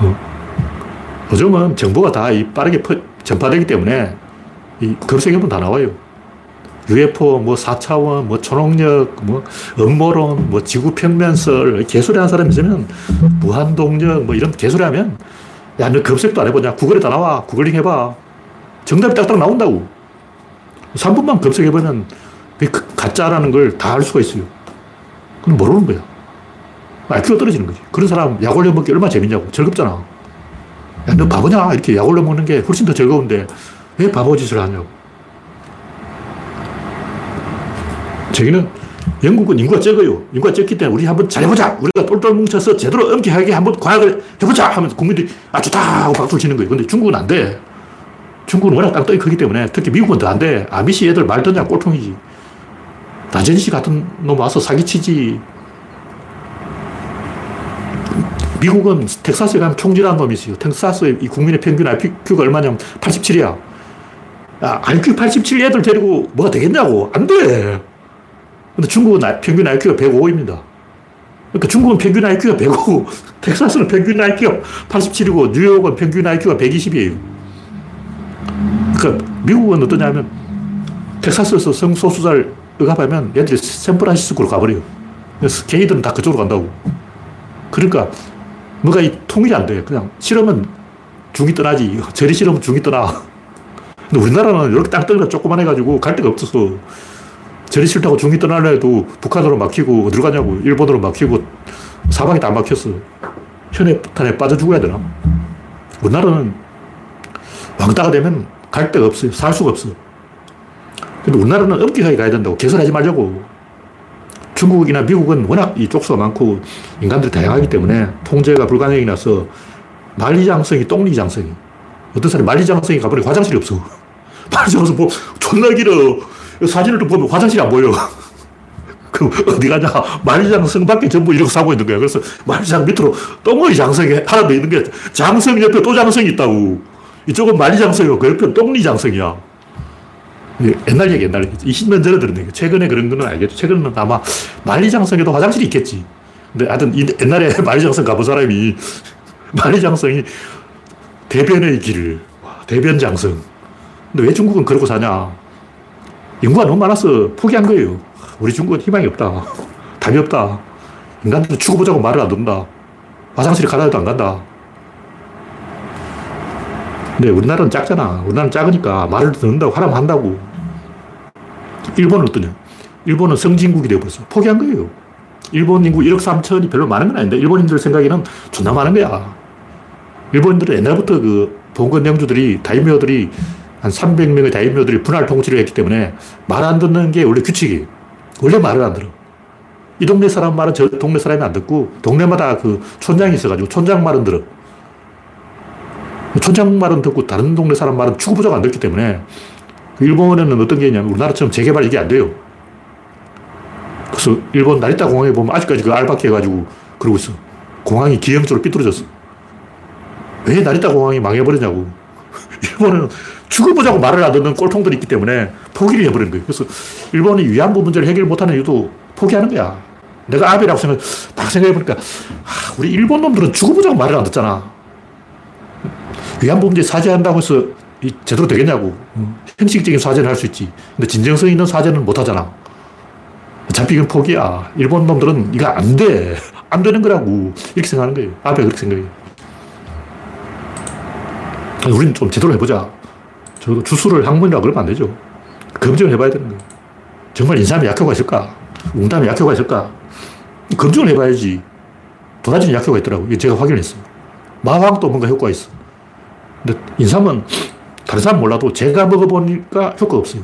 어? 요즘은 정보가 다 빠르게 전파되기 때문에 이 검색해보면 다 나와요. UFO, 뭐 4차원, 뭐 초능력, 뭐 음모론, 뭐 지구 평면설, 개소리 하는 사람 있으면 무한동력, 뭐 이런 개소리 하면 야, 너 검색도 안 해보냐? 구글에 다 나와. 구글링 해봐. 정답이 딱딱 나온다고. 3분만 검색해보면 그 가짜라는 걸 다 알 수가 있어요. 그건 모르는 거야. IQ가 떨어지는 거지. 그런 사람 약 올려 먹기 얼마나 재밌냐고. 즐겁잖아. 야, 너 바보냐? 이렇게 약 올려 먹는 게 훨씬 더 즐거운데 왜 바보 짓을 하냐고. 저기는 영국은 인구가 적어요. 인구가 적기 때문에 우리 한번 잘해보자. 우리가 똘똘 뭉쳐서 제대로 엄격하게 한번 과학을 해보자 하면서 국민들이 아, 좋다 하고 박수를 치는 거예요. 근데 중국은 안 돼. 중국은 워낙 땅덩이 크기 때문에 특히 미국은 더 안 돼. 아미시 애들 말 듣냐 꼴통이지. 나전시 같은 놈 와서 사기치지. 미국은 텍사스에 가면 총질한 놈이 있어요. 텍사스의 이 국민의 평균 IQ가 얼마냐면 87이야. 야, IQ 87 애들 데리고 뭐가 되겠냐고. 안 돼. 근데 중국은 평균 IQ가 105입니다. 그러니까 중국은 평균 IQ가 105, 텍사스는 평균 IQ가 87이고 뉴욕은 평균 IQ가 120이에요. 그러니까 미국은 어떠냐면 텍사스에서 성소수자를 억압하면 얘들이 샌프란시스코로 가버려요. 그래서 게이들은 다 그쪽으로 간다고. 그러니까 뭐가 이 통일이 안 돼. 그냥 싫으면 중이 떠나지. 저리 싫으면 중이 떠나. 근데 우리나라는 이렇게 땅덩이가 조그만 해가지고 갈 데가 없어서 저리 싫다고 중이 떠나려 해도 북한으로 막히고 어디로 가냐고. 일본으로 막히고 사방이 다 막혔어. 현해탄에 빠져 죽어야 되나? 우리나라는 왕따가 되면 갈 데가 없어요. 살 수가 없어. 근데 우리나라는 엄격하게 가야 된다고. 개설하지 말자고. 중국이나 미국은 워낙 이 족수가 많고 인간들이 다양하기 때문에 통제가 불가능이 나서 만리장성이 똥리장성이. 어떤 사람이 만리장성이 가보니 화장실이 없어. 만리장성 뭐 존나 길어. 사진을 좀 보면 화장실이 안 보여. 그 어디 가냐. 만리장성 밖에 전부 이렇게 사고 있는 거야. 그래서 만리장 밑으로 똥의 장성이 하나 더 있는 게 장성 옆에 또 장성이 있다고. 이쪽은 만리장성이고 그 옆에 똥리장성이야. 옛날 얘기, 옛날 얘기. 20년 전에 들은 얘기. 최근에 그런 거는 알겠죠. 최근에는 아마 만리장성에도 화장실이 있겠지. 근데 하여튼 옛날에 만리장성 가본 사람이 만리장성이 대변의 길을, 대변장성. 근데 왜 중국은 그러고 사냐? 인구가 너무 많아서 포기한 거예요. 우리 중국은 희망이 없다. 답이 없다. 인간들은 죽어보자고 말을 안 듣는다. 화장실에 가다 해도 안 간다. 근데 우리나라는 작잖아. 우리나라는 작으니까 말을 듣는다고 하라면 한다고. 일본은 어떠냐? 일본은 성진국이 되어버렸어. 포기한 거예요. 일본 인구 1억 3천이 별로 많은 건 아닌데, 일본인들 생각에는 존나 많은 거야. 일본인들은 옛날부터 그 봉건 영주들이, 다이묘들이 한 300명의 다이묘들이 분할 통치를 했기 때문에 말 안 듣는 게 원래 규칙이에요. 원래 말을 안 들어. 이 동네 사람 말은 저 동네 사람이 안 듣고, 동네마다 그 촌장이 있어가지고 촌장 말은 들어. 촌장 말은 듣고 다른 동네 사람 말은 추구부자가 안 듣기 때문에 그 일본에는 어떤 게 있냐면 우리나라처럼 재개발 이게 안 돼요. 그래서 일본 나리타 공항에 보면 아직까지 그 알바키 해가지고 그러고 있어. 공항이 기형적으로 삐뚤어졌어. 왜 나리타 공항이 망해버리냐고. 일본은 죽어보자고 말을 안 듣는 꼴통들이 있기 때문에 포기를 해버린 거예요. 그래서 일본이 위안부 문제를 해결 못하는 이유도 포기하는 거야. 내가 아베라고 생각, 딱 생각해보니까, 아, 우리 일본 놈들은 죽어보자고 말을 안 듣잖아. 위안부 문제 사죄한다고 해서 제대로 되겠냐고. 형식적인 사죄는 할 수 있지. 근데 진정성 있는 사죄는 못 하잖아. 어차피 이건 포기야. 일본 놈들은 이거 안 돼. 안 되는 거라고. 이렇게 생각하는 거예요. 아베 그렇게 생각해요. 우리는 좀 제대로 해보자. 저 주술을 학문이라고 그러면 안 되죠. 검증을 해봐야 되는 거예요. 정말 인삼에 약효가 있을까? 웅담에 약효가 있을까? 검증을 해봐야지. 도라지는 약효가 있더라고. 이게 제가 확인했어요. 마황도 뭔가 효과가 있어. 근데 인삼은 다른 사람 몰라도 제가 먹어보니까 효과가 없어요.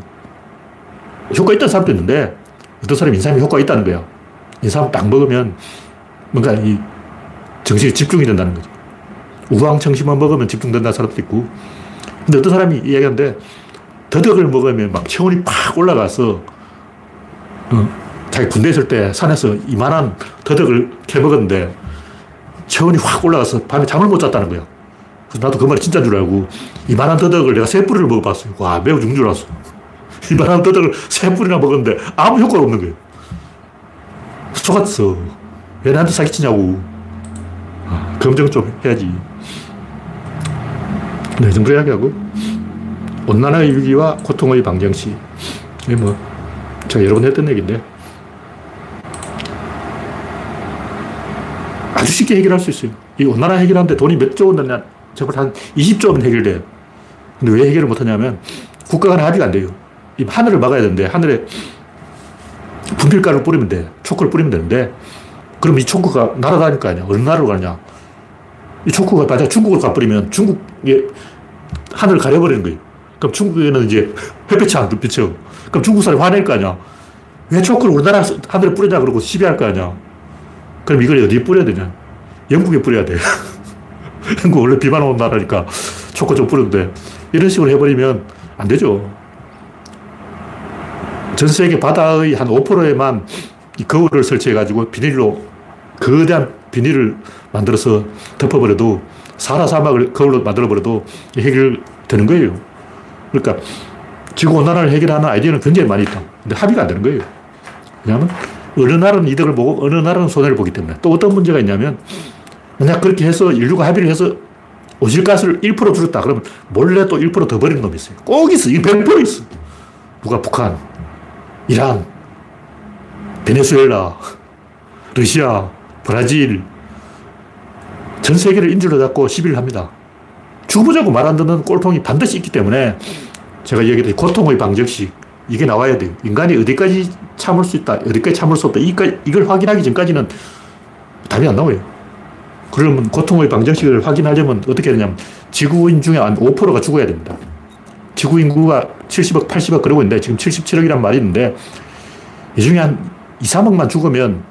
효과 있다는 사람도 있는데 어떤 사람이 인삼이 효과가 있다는 거야. 인삼 딱 먹으면 뭔가 이 정신이 집중이 된다는 거죠. 우황청심만 먹으면 집중된다는 사람도 있고 근데 어떤 사람이 이야기하는데 더덕을 먹으면 막 체온이 팍 올라가서 어, 자기 군대 있을 때 산에서 이만한 더덕을 캐 먹었는데 체온이 확 올라가서 밤에 잠을 못 잤다는 거야. 그래서 나도 그 말이 진짜인 줄 알고 이만한 더덕을 내가 세 뿌리를 먹어봤어요. 와, 매우 죽는 줄 알았어. 이만한 더덕을 세 뿌리나 먹었는데 아무 효과가 없는 거예요. 속았어. 왜 나한테 사기치냐고. 아, 검증 좀 해야지. 네, 정도 이야기하고. 온난화의 위기와 고통의 방정시. 이게 뭐, 제가 여러 번 했던 얘기인데. 아주 쉽게 해결할 수 있어요. 이 온난화 해결하는데 돈이 몇조원 드냐? 제발 한 20조 원 해결돼요. 근데 왜 해결을 못 하냐면 국가 간 합의가 안 돼요. 이 하늘을 막아야 되는데 하늘에 분필가루 뿌리면 돼. 초코를 뿌리면 되는데 그럼 이 초코가 날아다닐 거 아니야. 어느 나라로 가냐. 이 초코가 만약 중국으로 가버리면 중국의 하늘을 가려버리는 거예요. 그럼 중국에는 이제 햇빛이 안 비쳐. 그럼 중국 사람이 화낼 거 아니야. 왜 초코를 우리나라 하늘에 뿌리냐 그러고 시비할 거 아니야. 그럼 이걸 어디에 뿌려야 되냐. 영국에 뿌려야 돼. 한국 원래 비만 오는 나라니까 초코 좀 뿌려도 이런 식으로 해버리면 안 되죠. 전 세계 바다의 한 5%에만 이 거울을 설치해가지고 비닐로 거대한 비닐을 만들어서 덮어버려도 사라 사막을 거울로 만들어버려도 해결되는 거예요. 그러니까 지구온난화를 해결하는 아이디어는 굉장히 많이 있다. 근데 합의가 안 되는 거예요. 왜냐하면 어느 나라는 이득을 보고 어느 나라는 손해를 보기 때문에 또 어떤 문제가 있냐면 만약 그렇게 해서 인류가 합의를 해서 오실가스를 1% 줄였다 그러면 몰래 또 1%더 버리는 놈이 있어요. 꼭 있어. 이 100% 있어. 누가 북한, 이란, 베네수엘라, 러시아, 브라질 전 세계를 인질로 잡고 시비를 합니다. 죽어보자고 말 안 듣는 꼴통이 반드시 있기 때문에 제가 얘기했듯이 고통의 방정식 이게 나와야 돼요. 인간이 어디까지 참을 수 있다, 어디까지 참을 수 없다. 이걸 확인하기 전까지는 답이 안 나와요. 그러면 고통의 방정식을 확인하려면 어떻게 되냐면 지구인 중에 한 5%가 죽어야 됩니다. 지구 인구가 70억, 80억 그러고 있는데 지금 77억이란 말이 있는데 이 중에 한 2, 3억만 죽으면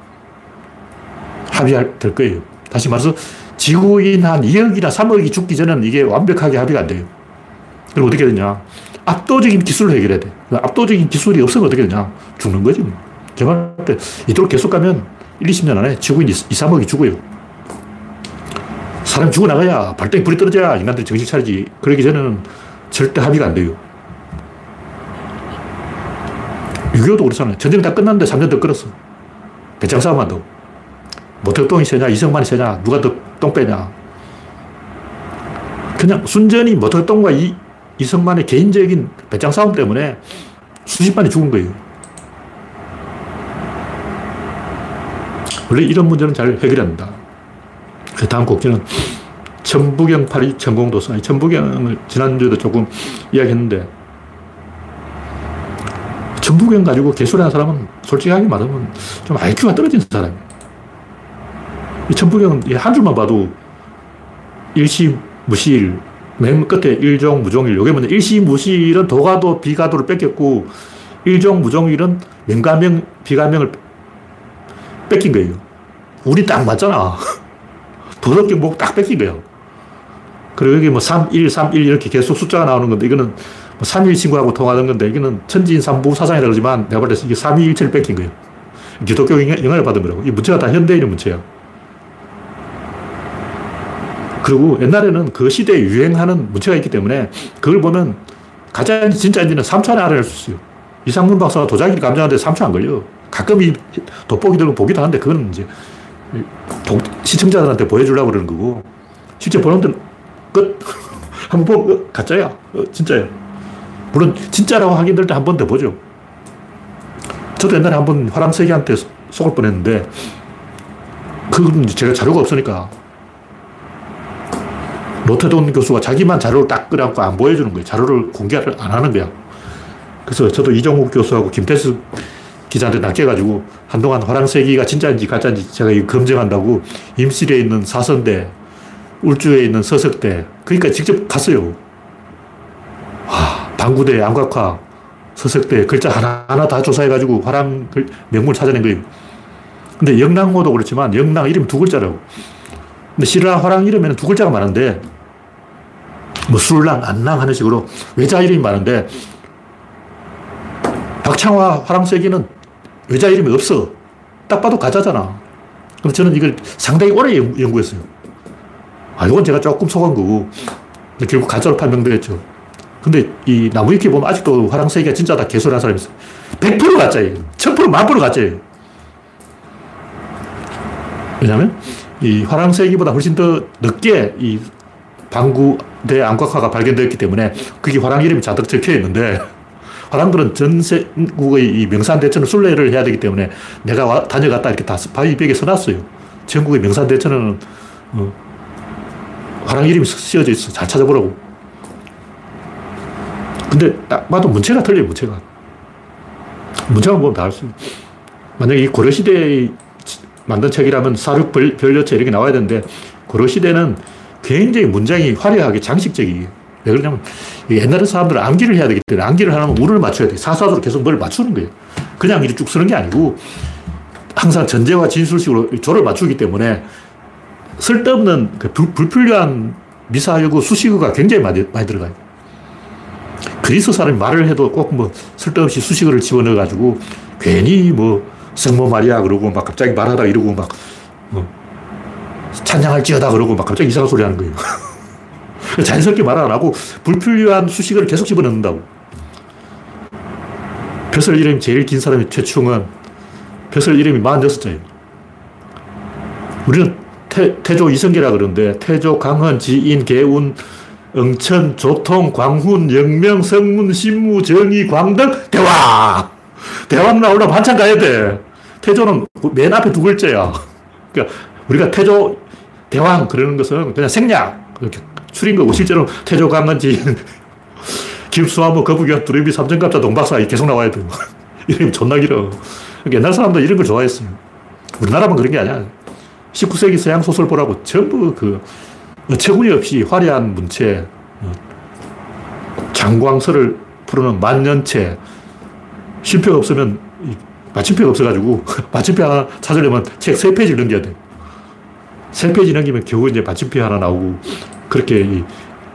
합의될 거예요. 다시 말해서 지구인 한 2억이나 3억이 죽기 전에는 이게 완벽하게 합의가 안 돼요. 그럼 어떻게 되냐. 압도적인 기술로 해결해야 돼. 압도적인 기술이 없으면 어떻게 되냐. 죽는 거지. 제가 뭐. 때 이대로 계속 가면 1, 20년 안에 지구인 2, 3억이 죽어요. 사람 죽어나가야 발등에 불이 떨어져야 인간들이 정신 차리지. 그러기 전에는 절대 합의가 안 돼요. 6.25도 그렇잖아요. 전쟁 다 끝났는데 3년 더 끌었어. 배짱 싸움 한다고. 모태똥이 세냐, 이승만이 세냐, 누가 더 똥 빼냐. 그냥 순전히 모태똥과 이, 이승만의 개인적인 배짱 싸움 때문에 수십만이 죽은 거예요. 원래 이런 문제는 잘 해결합니다. 그 다음 곡지는 천부경 파리 천공도서. 천부경을 지난주에도 조금 이야기했는데 천부경 가지고 개술하는 사람은 솔직하게 말하면 좀 IQ가 떨어진 사람이에요. 이 천부경은 한 줄만 봐도 일시 무실, 맨 끝에 일종 무종일. 이게 뭐냐. 일시 무실은 도가도 비가도를 뺏겼고, 일종 무종일은 명가명, 비가명을 뺏긴 거예요. 우리 딱 맞잖아. 도덕경복 딱 뺏긴 거예요. 그리고 여기 뭐 3, 1, 3, 1 이렇게 계속 숫자가 나오는 건데, 이거는 뭐 3일 친구하고 통하는 건데, 이거는 천지인 삼부 사상이라고 그러지만, 내가 볼때 이게 3, 2, 1체를 뺏긴 거예요. 기독교 영향을 받은 거라고. 이 문제가 다 현대인의 문제야. 그리고 옛날에는 그 시대에 유행하는 문체가 있기 때문에 그걸 보면 가짜인지 진짜인지는 3초 안에 알아낼 수 있어요. 이상문 박사가 도자기를 감정하는데 3초 안 걸려. 가끔 이 돋보기 들고 보기도 하는데 그건 이제 시청자들한테 보여주려고 그러는 거고 실제 보는 데는 끝. 한 번 보고 어, 가짜야. 어, 진짜야. 물론 진짜라고 확인될 때 한 번 더 보죠. 저도 옛날에 한 번 화랑세기한테 속을 뻔했는데 그건 제가 자료가 없으니까 노태돈 교수가 자기만 자료를 딱 끄라고 안 보여주는 거예요. 자료를 공개를 안 하는 거야. 그래서 저도 이종욱 교수하고 김태수 기자한테 낚여가지고 한동안 화랑세기가 진짜인지 가짜인지 제가 검증한다고 임실에 있는 사선대, 울주에 있는 서석대, 그러니까 직접 갔어요. 와, 방구대, 안곽화, 서석대 글자 하나하나 다 조사해가지고 화랑 명물 찾아낸 거예요. 근데 영랑호도 그렇지만 영랑 이름 두 글자라고. 근데 신라 화랑 이름에는 두 글자가 많은데 뭐 술랑, 안랑 하는 식으로 외자 이름이 많은데 박창화 화랑세기는 외자 이름이 없어. 딱 봐도 가짜잖아. 그럼 저는 이걸 상당히 오래 연구했어요. 아, 이건 제가 조금 속은 거고. 결국 가짜로 판명되겠죠. 근데 이 나무위키 보면 아직도 화랑세기가 진짜다 개소리하는 사람이 있어. 100% 가짜예요. 1000% 만프로 가짜예요. 왜냐면 이 화랑세기보다 훨씬 더 늦게 이 방구대 안곽화가 발견되었기 때문에 그게 화랑 이름이 자득 적혀 있는데 화랑들은 전세국의 이 명산대천을 순례를 해야 되기 때문에 내가 다녀갔다 이렇게 다 바위 벽에 써놨어요. 전국의 명산대천은 어, 화랑 이름이 쓰여져 있어. 잘 찾아보라고. 근데 딱 봐도 문체가 틀려요, 문체가. 문체만 보면 다 알 수 있어요. 만약에 이 고려시대에 만든 책이라면 사륙 별여체 이렇게 나와야 되는데 고려시대는 굉장히 문장이 화려하게 장식적이에요. 왜 그러냐면 옛날에 사람들은 암기를 해야 되기 때문에 암기를 하려면 우를 맞춰야 돼. 사사도로 계속 뭘 맞추는 거예요. 그냥 이렇게 쭉 쓰는 게 아니고 항상 전제와 진술식으로 조를 맞추기 때문에 쓸데없는 그 불, 필요한 미사여구, 수식어가 굉장히 많이, 많이 들어가요. 그리스 사람이 말을 해도 꼭 뭐 쓸데없이 수식어를 집어넣어가지고 괜히 뭐 성모 마리아 그러고 막 갑자기 말하다 이러고 막 뭐 찬양할지어다 그러고 막 갑자기 이상한 소리 하는 거예요. 자연스럽게 말 안 하고 불필요한 수식어를 계속 집어넣는다고. 벼슬 이름이 제일 긴 사람이 최충은 벼슬 이름이 46자예요. 우리는 태, 태조 이성계라 그러는데 태조, 강헌, 지인, 개운, 응천, 조통, 광훈, 영명, 성문, 신무, 정의, 광덕, 대왕! 대왕 나오려면 한참 가야 돼. 태조는 맨 앞에 두 글자야. 그러니까 우리가 태조, 대왕 그러는 것은 그냥 생략. 추린 거고 실제로 태조, 강헌, 지인, 김수화무, 거북이와 두레비, 삼천갑자, 동박사 계속 나와야 돼. 이름이 존나 길어. 그러니까 옛날 사람들 이런 걸 좋아했어요. 우리나라만 그런 게 아니야. 19세기 서양 소설 보라고 전부 그 어처구니 없이 화려한 문체, 어, 장광설을 푸는 만연체, 쉼표가 없으면 마침표가 없어가지고 마침표 하나 찾으려면 책 세 페이지 넘겨야 돼. 세 페이지 넘기면 겨우 이제 마침표 하나 나오고 그렇게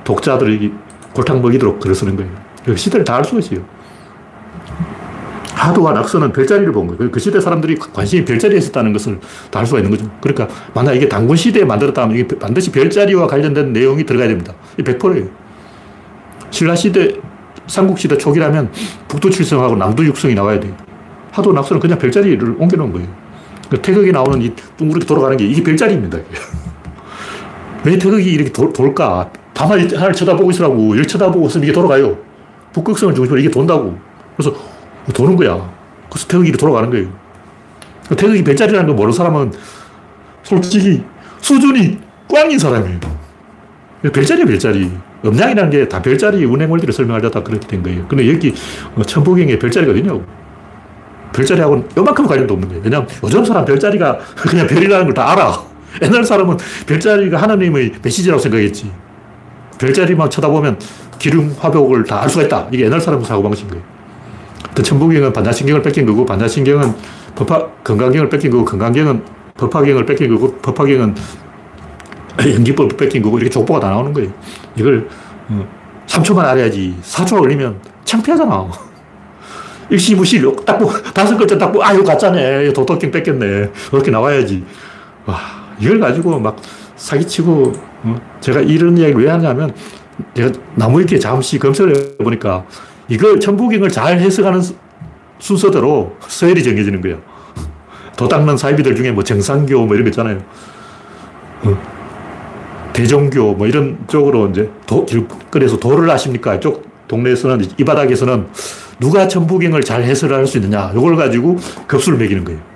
독자들이 골탕 먹이도록 글을 쓰는 거예요. 그 시대를 다 알 수가 있어요. 하도와 낙서는 별자리를 본 거예요. 그 시대 사람들이 관심이 별자리에 있었다는 것을 다 알 수가 있는 거죠. 그러니까 만약 이게 단군 시대에 만들었다면 이게 반드시 별자리와 관련된 내용이 들어가야 됩니다. 이 100%예요. 신라 시대, 삼국 시대 초기라면 북두 칠성하고 남두 육성이 나와야 돼요. 하도 낙서는 그냥 별자리를 옮겨놓은 거예요. 그 태극이 나오는 이 둥그렇게 돌아가는 게 이게 별자리입니다. 왜 태극이 이렇게 돌, 돌까? 밤하늘 하늘 쳐다보고 있으라고. 열 쳐다보고 있으면 이게 돌아가요. 북극성을 중심으로 이게 돈다고. 그래서 도는 거야. 그래서 태극이 돌아가는 거예요. 태극이 별자리라는 거 모르는 사람은 솔직히 수준이 꽝인 사람이에요. 별자리야, 별자리. 음양이라는 게 다 별자리 운행 원리를 설명하려다 그렇게 된 거예요. 근데 여기 어, 천부경에 별자리가 어디냐고. 별자리하고는 요만큼 관련도 없는 거예요. 왜냐하면 요즘 사람 별자리가 그냥 별이라는 걸 다 알아. 옛날 사람은 별자리가 하나님의 메시지라고 생각했지. 별자리만 쳐다보면 기름, 화복을 다 알 수가 있다. 이게 옛날 사람 사고방식인 거예요. 또 천부경은 반야신경을 뺏긴 거고, 반야신경은 법화, 건강경을 뺏긴 거고, 건강경은 법화경을 뺏긴 거고, 법화경은 연기법을 뺏긴 거고, 이렇게 족보가 다 나오는 거예요. 이걸 3초만 어, 알아야지. 4초 걸리면 창피하잖아. 일시무실, 딱 보, 다섯 글자 딱 보, 아, 이거 가짜네. 도덕경 뺏겼네. 그렇게 나와야지. 와, 이걸 가지고 막 사기치고, 어? 제가 이런 이야기를 왜 하냐면, 제가 나무위키에 잠시 검색을 해보니까, 이걸 천부경을 잘 해석하는 순서대로 서열이 정해지는 거예요. 도 닦는 사이비들 중에 뭐 정상교 뭐 이런 거 있잖아요. 어. 대종교 뭐 이런 쪽으로 이제 도, 길거리에서 도를 아십니까? 이쪽 동네에서는 이 바닥에서는 누가 천부경을 잘 해설할 수 있느냐 이걸 가지고 급수를 매기는 거예요.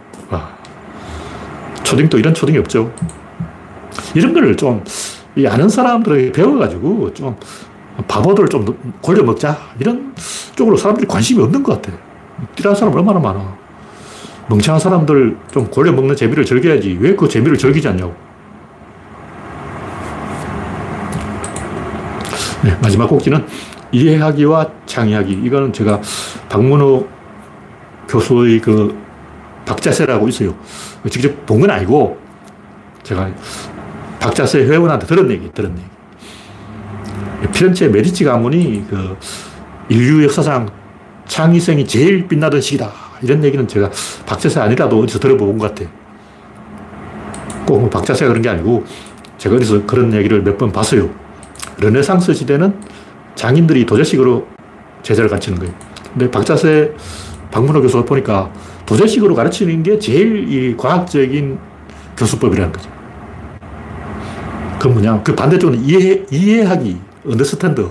와. 초딩도 이런 초딩이 없죠. 이런 걸좀 아는 사람들에게 배워가지고 좀 바보들 좀 골려 먹자 이런 쪽으로 사람들이 관심이 없는 것 같아. 뛰라는 사람 얼마나 많아. 멍청한 사람들 좀 골려 먹는 재미를 즐겨야지 왜 그 재미를 즐기지 않냐고. 네, 마지막 꼭지는 이해하기와 창의하기. 이거는 제가 박문호 교수의 그 박자세라고 있어요. 직접 본 건 아니고 제가 박자세 회원한테 들은 얘기, 들은 얘기. 피렌체 메디치 가문이 그 인류 역사상 창의성이 제일 빛나던 시기다. 이런 얘기는 제가 박자세 아니라도 어디서 들어본 것 같아요. 꼭뭐 박자세가 그런 게 아니고 제가 어디서 그런 얘기를 몇 번 봤어요. 르네상스 시대는 장인들이 도제식으로 제자를 가르치는 거예요. 근데 박자세 박문호 교수 보니까 도제식으로 가르치는 게 제일 이 과학적인 교수법이라는 거죠. 그 뭐냐, 그 반대쪽은 이해, 이해하기, understand.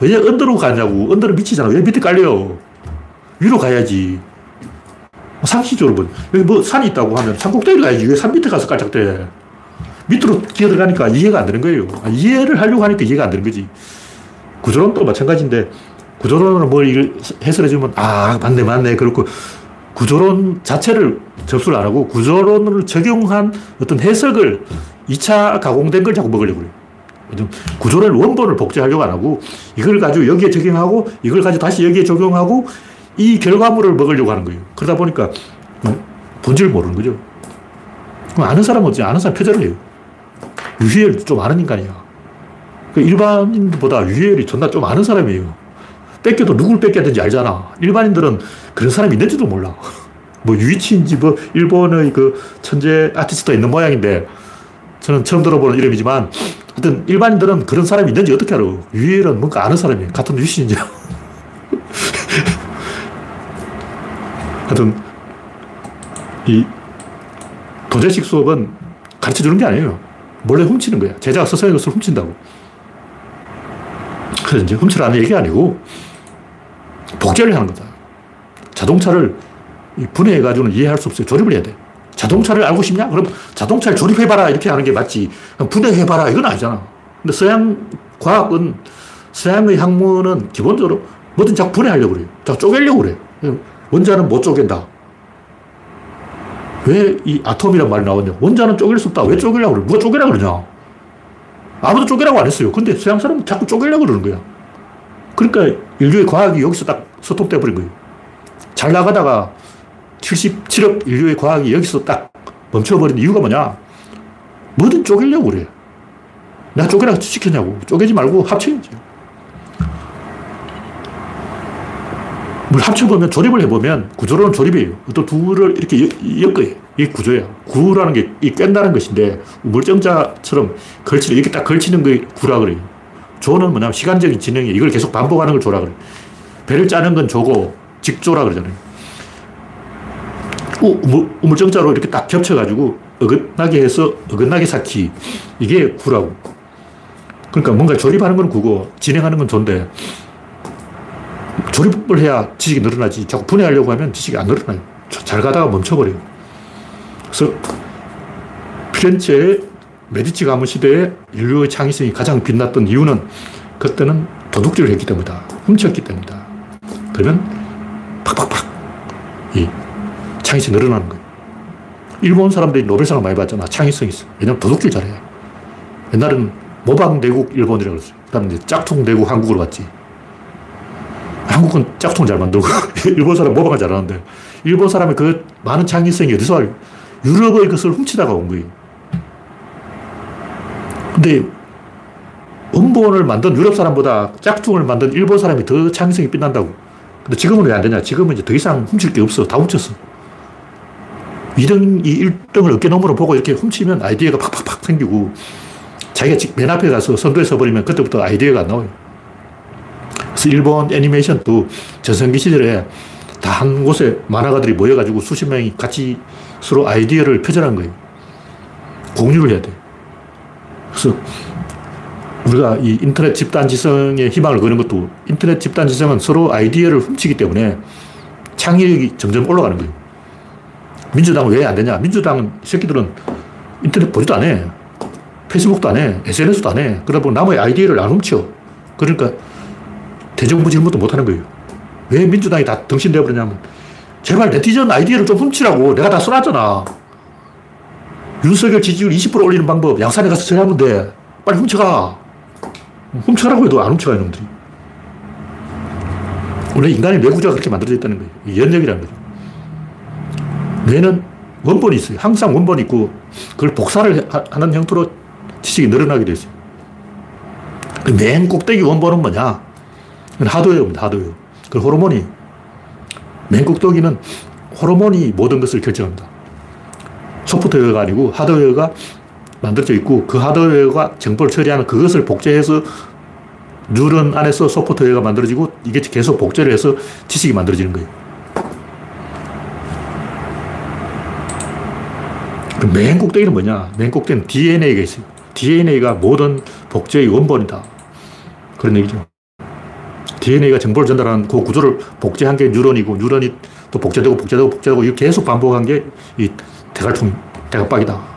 왜 under로 가냐고. under로 밑이잖아. 왜 밑에 깔려? 위로 가야지. 상식적으로 뭐, 여기 뭐 산이 있다고 하면 산 꼭대기를 가야지. 왜 산 밑에 가서 깔짝대? 밑으로 기어 들어가니까 이해가 안 되는 거예요. 아, 이해를 하려고 하니까 이해가 안 되는 거지. 구조론도 마찬가지인데, 구조론으로 뭘 해설해주면, 아, 맞네, 맞네. 그렇고, 구조론 자체를 접수를 안 하고, 구조론을 적용한 어떤 해석을 2차 가공된 걸 자꾸 먹으려고 그래요. 구조론 원본을 복제하려고 안 하고, 이걸 가지고 여기에 적용하고, 이걸 가지고 다시 여기에 적용하고, 이 결과물을 먹으려고 하는 거예요. 그러다 보니까, 어, 본질을 모르는 거죠. 아는 사람은 어찌 아는 사람 표절을 해요. 유희열 좀 아는 인간이야. 그 일반인보다 유희열이 존나 좀 아는 사람이에요. 뺏겨도 누굴 뺏겨야 되는지 알잖아. 일반인들은 그런 사람이 있는지도 몰라. 뭐 유이치인지 뭐 일본의 그 천재 아티스트가 있는 모양인데 저는 처음 들어보는 이름이지만 하여튼 일반인들은 그런 사람이 있는지 어떻게 알아. 유희열은 뭔가 아는 사람이에요. 같은 유씨인지. 하여튼 이 도제식 수업은 가르쳐 주는 게 아니에요. 몰래 훔치는 거야. 제자가 스스로의 것을 훔친다고. 그래서 이제 훔치라는 얘기가 아니고 복제를 하는 거다. 자동차를 분해해가지고는 이해할 수 없어요. 조립을 해야 돼. 자동차를 알고 싶냐? 그럼 자동차를 조립해봐라. 이렇게 하는 게 맞지. 분해해봐라. 이건 아니잖아. 근데 서양 과학은, 서양의 학문은 기본적으로 뭐든 자꾸 분해하려고 그래요. 자꾸 쪼개려고 그래요. 원자는 못 쪼갠다. 왜 이 아톰이란 말이 나왔냐? 원자는 쪼갤 수 없다. 왜 쪼개려고 그래? 누가 쪼개라고 그러냐? 아무도 쪼개라고 안 했어요. 근데 서양 사람은 자꾸 쪼개려고 그러는 거야. 그러니까 인류의 과학이 여기서 딱 스톱돼 버린 거예요. 잘 나가다가 77억 인류의 과학이 여기서 딱 멈춰버린 이유가 뭐냐? 뭐든 쪼개려고 그래. 내가 쪼개라고 시켰냐고. 쪼개지 말고 합쳐야지. 물 합쳐보면 조립을 해보면 구조로는 조립이에요. 또 두를 이렇게 엮어요. 이게 구조예요. 구라는 게 이 깬다는 것인데 물정자처럼 걸치는 이렇게 딱 걸치는 게 구라 그래요. 조는 뭐냐면 시간적인 진행이 이걸 계속 반복하는 걸 조라 그래요. 배를 짜는 건 조고 직조라 그러잖아요. 우, 우물정자로 이렇게 딱 겹쳐가지고 어긋나게 해서 어긋나게 쌓기. 이게 구라고. 그러니까 뭔가 조립하는 건 구고 진행하는 건 조인데 조립을 해야 지식이 늘어나지. 자꾸 분해하려고 하면 지식이 안 늘어나요. 잘 가다가 멈춰버려요. 그래서 피렌체의 메디치 가문 시대에 인류의 창의성이 가장 빛났던 이유는 그때는 도둑질을 했기 때문이다. 훔쳤기 때문이다. 그러면 팍팍팍 이 창의성이 늘어나는 거예요. 일본 사람들이 노벨상을 많이 받잖아. 창의성이 있어. 왜냐면 도둑질 잘해. 옛날엔 모방 내국 일본이라고 그랬어요. 그 다음에 짝퉁 내국 한국으로 갔지. 한국은 짝퉁 잘 만들고 일본 사람 모방을 잘하는데 일본 사람의 그 많은 창의성이 어디서 와요? 유럽의 것을 훔치다가 온 거예요. 근데 원본을 만든 유럽 사람보다 짝퉁을 만든 일본 사람이 더 창의성이 빛난다고. 근데 지금은 왜 안 되냐? 지금은 이제 더 이상 훔칠 게 없어. 다 훔쳤어. 2등 이 1등을 어깨너머로 보고 이렇게 훔치면 아이디어가 팍팍팍 생기고 자기가 맨 앞에 가서 선두에 서버리면 그때부터 아이디어가 안 나와요. 그래서 일본 애니메이션도 전성기 시절에 다 한 곳에 만화가들이 모여가지고 수십 명이 같이 서로 아이디어를 표절한 거예요. 공유를 해야 돼. 그래서 우리가 이 인터넷 집단 지성의 희망을 거는 것도 인터넷 집단 지성은 서로 아이디어를 훔치기 때문에 창의력이 점점 올라가는 거예요. 민주당은 왜 안 되냐? 민주당 새끼들은 인터넷 보지도 안 해. 페이스북도 안 해. SNS도 안 해. 그러다 보면 남의 아이디어를 안 훔쳐. 그러니까 대정부 질문도 못 하는 거예요. 왜 민주당이 다 덩신되어 버렸냐면 제발 네티즌 아이디어를 좀 훔치라고 내가 다 써놨잖아. 윤석열 지지율 20% 올리는 방법 양산에 가서 전화하면 돼. 빨리 훔쳐가. 훔쳐라고 해도 안 훔쳐가, 이놈들이. 원래 인간의 뇌구조가 그렇게 만들어져 있다는 거예요. 연력이라는 거죠. 뇌는 원본이 있어요. 항상 원본이 있고 그걸 복사를 하는 형태로 지식이 늘어나게 돼 있어요. 그맨 꼭대기 원본은 뭐냐? 하드웨어입니다, 하드웨어. 그 호르몬이, 맨 꼭대기는 호르몬이 모든 것을 결정합니다. 소프트웨어가 아니고 하드웨어가 만들어져 있고 그 하드웨어가 정보를 처리하는 그것을 복제해서 뉴런 안에서 소프트웨어가 만들어지고 이게 계속 복제를 해서 지식이 만들어지는 거예요. 맨 꼭대기는 뭐냐? 맨 꼭대기는 DNA가 있어요. DNA가 모든 복제의 원본이다. 그런 얘기죠. DNA가 정보를 전달하는 그 구조를 복제한 게 뉴런이고, 뉴런이 또 복제되고, 복제되고, 복제되고, 계속 반복한 게 이 대갈통, 대각박이다.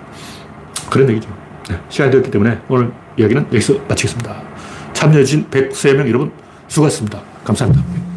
그런 얘기죠. 네, 시간이 되었기 때문에 오늘 이야기는 여기서 마치겠습니다. 참여해주신 103명 여러분 수고하셨습니다. 감사합니다.